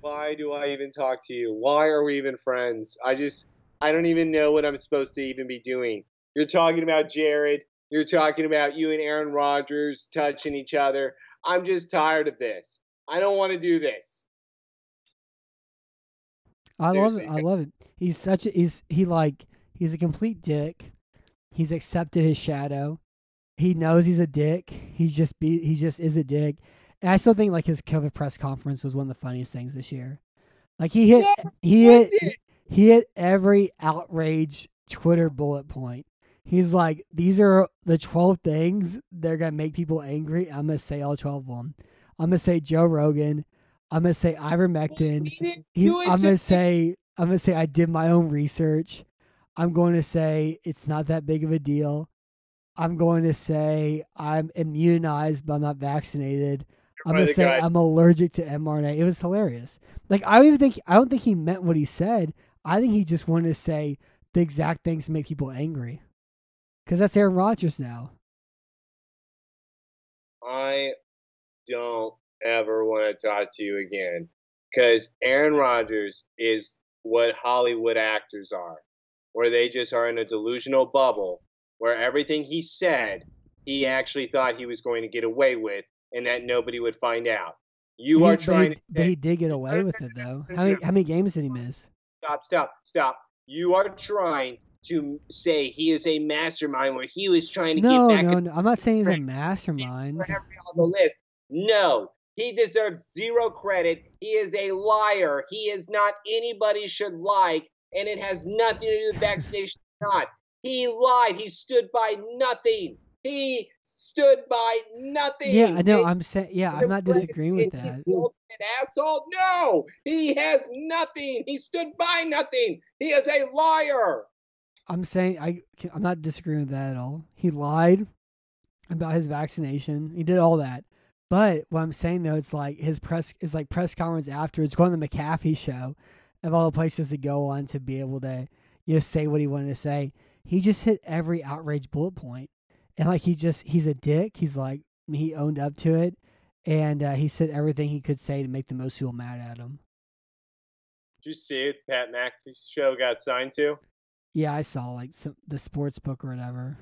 Why do I even talk to you? Why are we even friends? I just, I don't even know what I'm supposed to even be doing. You're talking about Jared. You're talking about you and Aaron Rodgers touching each other. I'm just tired of this. I don't want to do this. I love it. I love it. He's such a he's he like he's a complete dick. He's accepted his shadow. he knows he's a dick. He's just be he just is a dick. And I still think like his COVID press conference was one of the funniest things this year. Like he hit Yeah, he hit it? he hit every outrage Twitter bullet point. He's like, these are the 12 things that are going to make people angry. I'm going to say all 12 of them. I'm going to say Joe Rogan. I'm going to say ivermectin. He's, I'm going to say, I'm going to say I did my own research. I'm going to say it's not that big of a deal. I'm going to say I'm immunized, but I'm not vaccinated. I'm gonna say guys- I'm allergic to mRNA. It was hilarious. Like I don't even think I don't think he meant what he said. I think he just wanted to say the exact things to make people angry. Because that's Aaron Rodgers now. I don't ever want to talk to you again because Aaron Rodgers is what Hollywood actors are, where they just are in a delusional bubble where everything he said he actually thought he was going to get away with and that nobody would find out. You He- are trying he, to but he did get away with it though. How many how many games did he miss? stop, stop, stop. You are trying to say he is a mastermind where he was trying to No, get back no, no. I'm not saying he's a mastermind. on the list. No, he deserves zero credit. He is a liar. He is not anybody should like, and it has nothing to do with vaccination or not. He lied. He stood by nothing. He stood by nothing. Yeah, I know. I'm saying. Yeah, I'm not disagreeing with that. Asshole. No, he has nothing. He stood by nothing. He is a liar. I'm saying I I'm not disagreeing with that at all. He lied about his vaccination. He did all that. But what I'm saying though, it's like his press is like press conference afterwards, going to the McAfee show, of all the places to go on to be able to you know say what he wanted to say. He just hit every outrage bullet point, and like he just he's a dick. He's like he owned up to it, and uh, he said everything he could say to make the most people mad at him. Did you see it? Pat McAfee's show got signed to. Yeah, I saw like some, the sports book or whatever.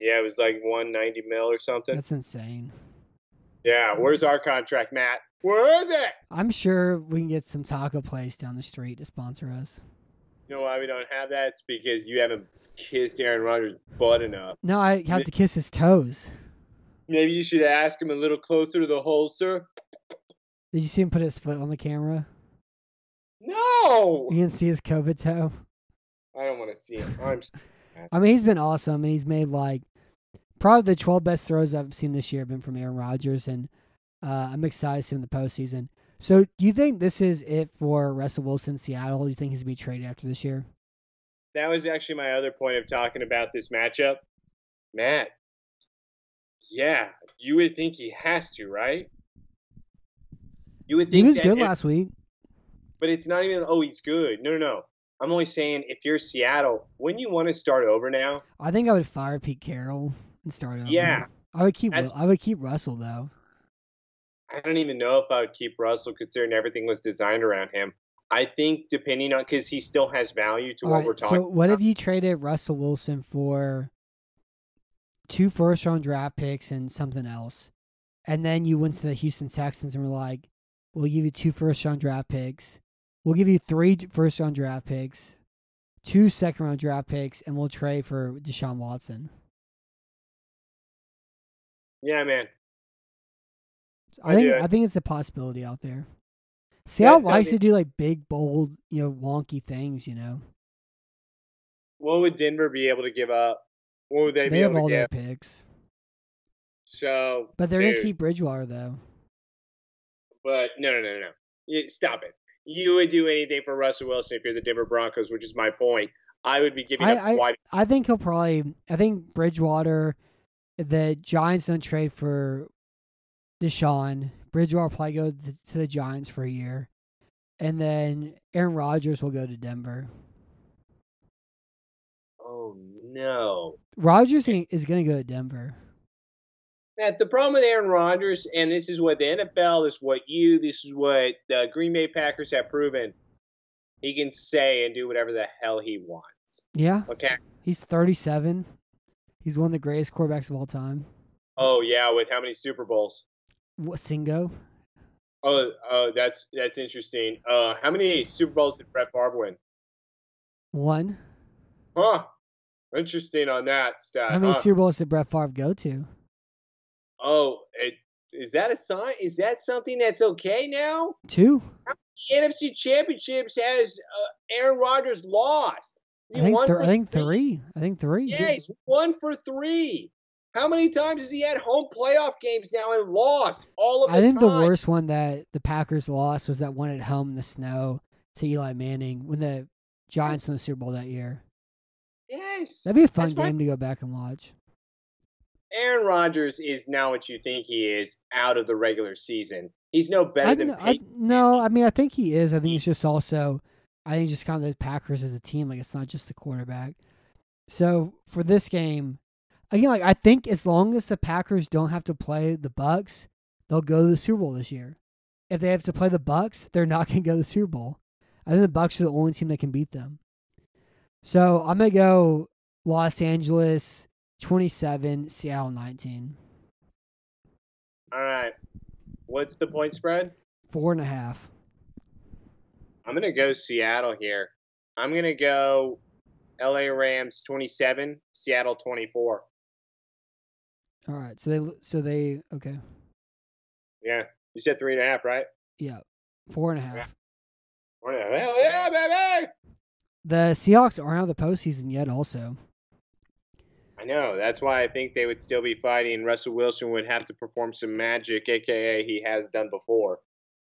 Yeah, it was like 190 mil or something. That's insane. Yeah, where's our contract, Matt? Where is it? I'm sure we can get some taco place down the street to sponsor us. You know why we don't have that? It's because you haven't kissed Aaron Rodgers' butt enough. No, I have to kiss his toes. Maybe you should ask him a little closer to the holster. Did you see him put his foot on the camera? No, You didn't see his COVID toe. I don't want to see him. I'm. s- I mean, he's been awesome, and he's made like probably the 12 best throws I've seen this year have been from Aaron Rodgers, and uh, I'm excited to see him in the postseason. So, do you think this is it for Russell Wilson, Seattle? Do you think he's gonna be traded after this year? That was actually my other point of talking about this matchup, Matt. Yeah, you would think he has to, right? You would think He was that good if- last week. But it's not even. Oh, he's good. No, no, no. I'm only saying if you're Seattle, when you want to start over now, I think I would fire Pete Carroll and start over. Yeah. I would keep. That's- I would keep Russell though. I don't even know if I would keep Russell considering everything was designed around him. I think depending on because he still has value to All what right. we're talking. So, what about. if you traded Russell Wilson for two first round draft picks and something else, and then you went to the Houston Texans and were like, "We'll give you two first round draft picks. We'll give you three first round draft picks, two second round draft picks, and we'll trade for Deshaun Watson." Yeah, man. I I think. I think it's a possibility out there. Seattle so likes to do like big, bold, you know, wonky things. You know, What would Denver be able to give up? What would they, they be have able all to their give? picks, So, but they're dude, gonna keep Bridgewater though. But no, no, no, no. Stop it. You would do anything for Russell Wilson if you're the Denver Broncos, which is my point. I would be giving I- up I- wide. I think he'll probably. I think Bridgewater. The Giants don't trade for Deshaun. Bridgewater will probably go th- to the Giants for a year, and then Aaron Rodgers will go to Denver. Oh no. Rodgers is going to go to Denver. Matt, the problem with Aaron Rodgers, and this is what the NFL, this is what you, this is what the Green Bay Packers have proven. He can say and do whatever the hell he wants. Yeah, Okay. he's 37. He's one of the greatest quarterbacks of all time. Oh yeah, with how many Super Bowls? What Singo? Oh, oh, that's that's interesting. Uh, how many Super Bowls did Brett Favre win? One. Huh? Interesting on that stat. How many huh? Super Bowls did Brett Favre go to? Oh, it, is that a sign? Is that something that's okay now? Two. The NFC Championships has uh, Aaron Rodgers lost. Is I think. one Th- I think three. I think three. Yeah, he's one for three. How many times has he had home playoff games now and lost all of the I think time? the worst one that the Packers lost was that one at home in the snow to Eli Manning when the Giants won the Super Bowl that year. Yes. That'd be a fun That's game to go back and watch. Aaron Rodgers is not what you think he is out of the regular season. He's no better I, than I, no, I mean I think he is. I think it's just also, I think just kind of the Packers as a team. Like it's not just the quarterback. So for this game, again, like I think as long as the Packers don't have to play the Bucks, they'll go to the Super Bowl this year. If they have to play the Bucks, they're not going to go to the Super Bowl. I think the Bucks are the only team that can beat them. So I'm gonna go Los Angeles 27, Seattle 19, All right. What's the point spread? four and a half. I'm going to go Seattle here. I'm going to go LA Rams 27, Seattle 24. All right, so they so they okay. Yeah. You said three and a half, right? Yeah, four and a half. Yeah. Hell yeah, baby! The Seahawks aren't out of the postseason yet. Also, I know. That's why I think they would still be fighting. Russell Wilson would have to perform some magic, aka he has done before.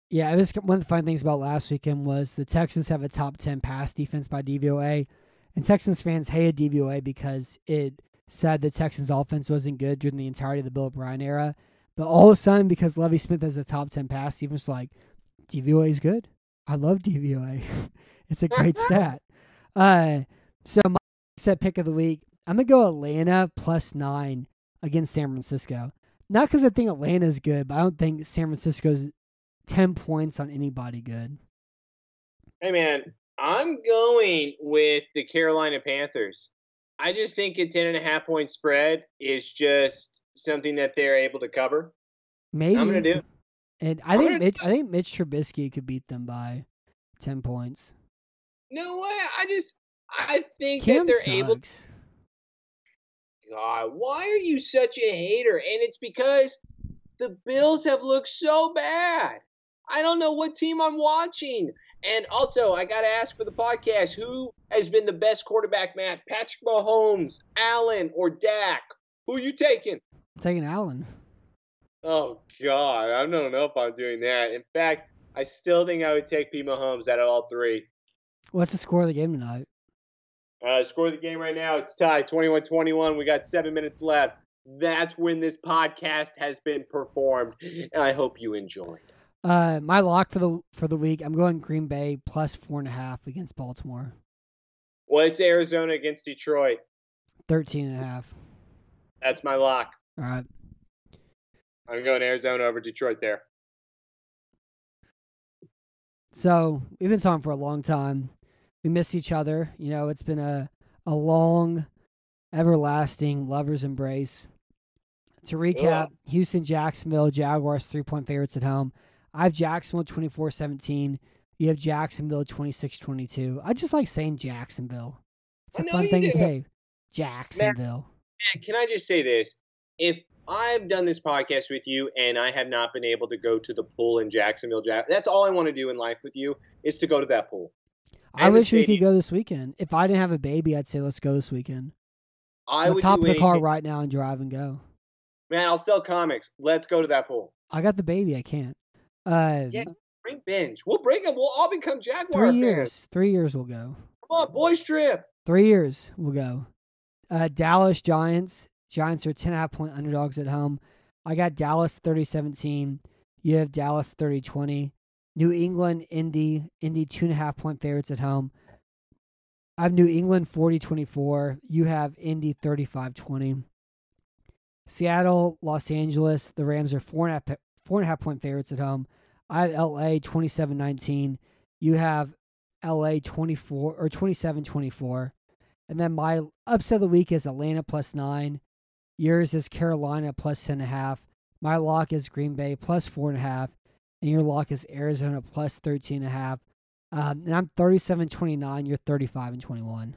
yeah, it was one of the fun things about last weekend was the Texans have a top ten pass defense by DVOA, and Texans fans hated DVOA because it said the Texans offense wasn't good during the entirety of the Bill O'Brien era. But all of a sudden, because Lovie Smith has a top ten pass defense, like DVOA is good. I love DVOA. it's a great stat. Uh, so my set pick of the week, I'm gonna go Atlanta plus nine against San Francisco. Not because I think Atlanta's good, but I don't think San Francisco's ten points on anybody good. Hey man, I'm going with the Carolina Panthers. I just think a ten and a half point spread is just something that they're able to cover. Maybe I'm gonna do. And I I'm think Mitch, do I think Mitch Trubisky could beat them by ten points. No way. I just I think Cam that they're able. sucks. God, why are you such a hater? And it's because the Bills have looked so bad. I don't know what team I'm watching. And also, I got to ask for the podcast who has been the best quarterback, Matt? Patrick Mahomes, Allen, or Dak? Who you taking? I'm taking Allen. Oh, God. I don't know if I'm doing that. In fact, I still think I would take P. Mahomes out of all three. What's the score of the game tonight? Uh, score of the game right now. It's tied 21 21. We got seven minutes left. That's when this podcast has been performed. And I hope you enjoyed. Uh, my lock for the for the week, I'm going Green Bay plus four and a half against Baltimore. Well, it's Arizona against Detroit. 13 and a half. That's my lock. All right. I'm going Arizona over Detroit there. So we've been talking for a long time. We miss each other. You know, it's been a a long, everlasting lovers embrace. To recap, Houston, Jacksonville, Jaguars three point favorites at home. I have Jacksonville 24 17. You have Jacksonville 26 22. I just like saying Jacksonville. It's a fun thing to say. Jacksonville. And can I just say this? If I've done this podcast with you and I have not been able to go to the pool in Jacksonville, Jack, that's all I want to do in life with you is to go to that pool. I wish we could go this weekend. If I didn't have a baby, I'd say let's go this weekend. I let's would hop in the car anything. right now and drive and go. Man, I'll sell comics. Let's go to that pool. I got the baby. I can't. Uh, Yes, bring binge. We'll bring him. We'll all become Jaguar three fans. years. Three years we'll go. Come on, boys trip. Three years we'll go. Uh, Dallas Giants. Giants are 10 half point underdogs at home. I got Dallas 30 17. You have Dallas 30 20. New England, Indy. Indy, two and a half point favorites at home. I have New England 40 24. You have Indy 35 20. Seattle, Los Angeles. The Rams are four and a half, four and a half point favorites at home. I have LA 27 19. You have LA 24 or 27 24. And then my upset of the week is Atlanta plus nine. Yours is Carolina plus 10 and a half. My lock is Green Bay plus four and a half. And your lock is Arizona plus 13 and a half. Um, and I'm 37 29. You're 35 and 21.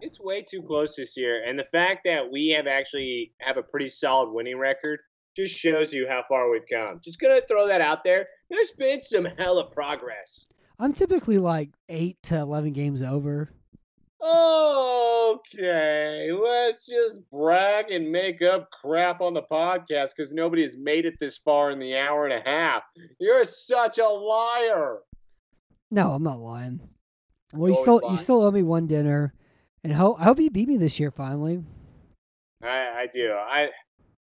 It's way too close this year, and the fact that we have actually have a pretty solid winning record just shows you how far we've come. Just gonna throw that out there. There's been some hella progress. I'm typically like eight to eleven games over. Okay, let's just brag and make up crap on the podcast because nobody has made it this far in the hour and a half. You're such a liar. No, I'm not lying. Well, you still you still owe me one dinner, and ho- I hope you beat me this year finally. I, I do. I,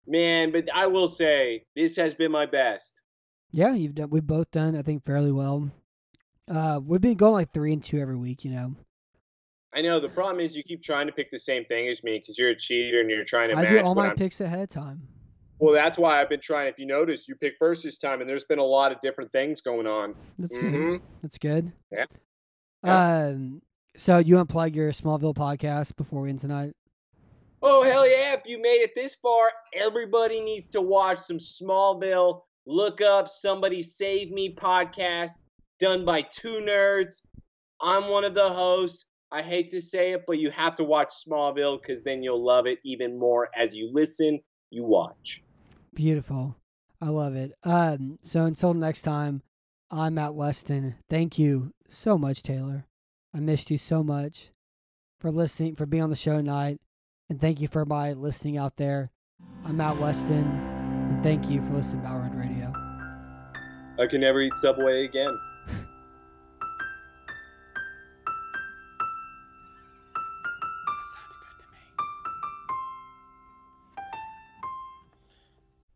man, but I will say this has been my best. Yeah, you've done. We've both done, I think, fairly well. Uh, we've been going like three and two every week. You know, I know the problem is you keep trying to pick the same thing as me because you're a cheater and you're trying to I do all my I'm- picks ahead of time. Well, that's why I've been trying. If you notice, you pick first this time, and there's been a lot of different things going on. That's good. Mhm. That's good. Yeah. Um. So you unplug your Smallville podcast before we end tonight? Oh hell yeah! If you made it this far, everybody needs to watch some Smallville. Look up Somebody Save Me podcast done by two nerds. I'm one of the hosts. I hate to say it, but you have to watch Smallville because then you'll love it even more as you listen, you watch. Beautiful. I love it. Um. So until next time, I'm Matt Weston. Thank you so much, Taylor. I missed you so much for listening, for being on the show tonight, and thank you for my listening out there. I'm Matt Weston, and thank you for listening to Battle Red Radio. I can never eat Subway again.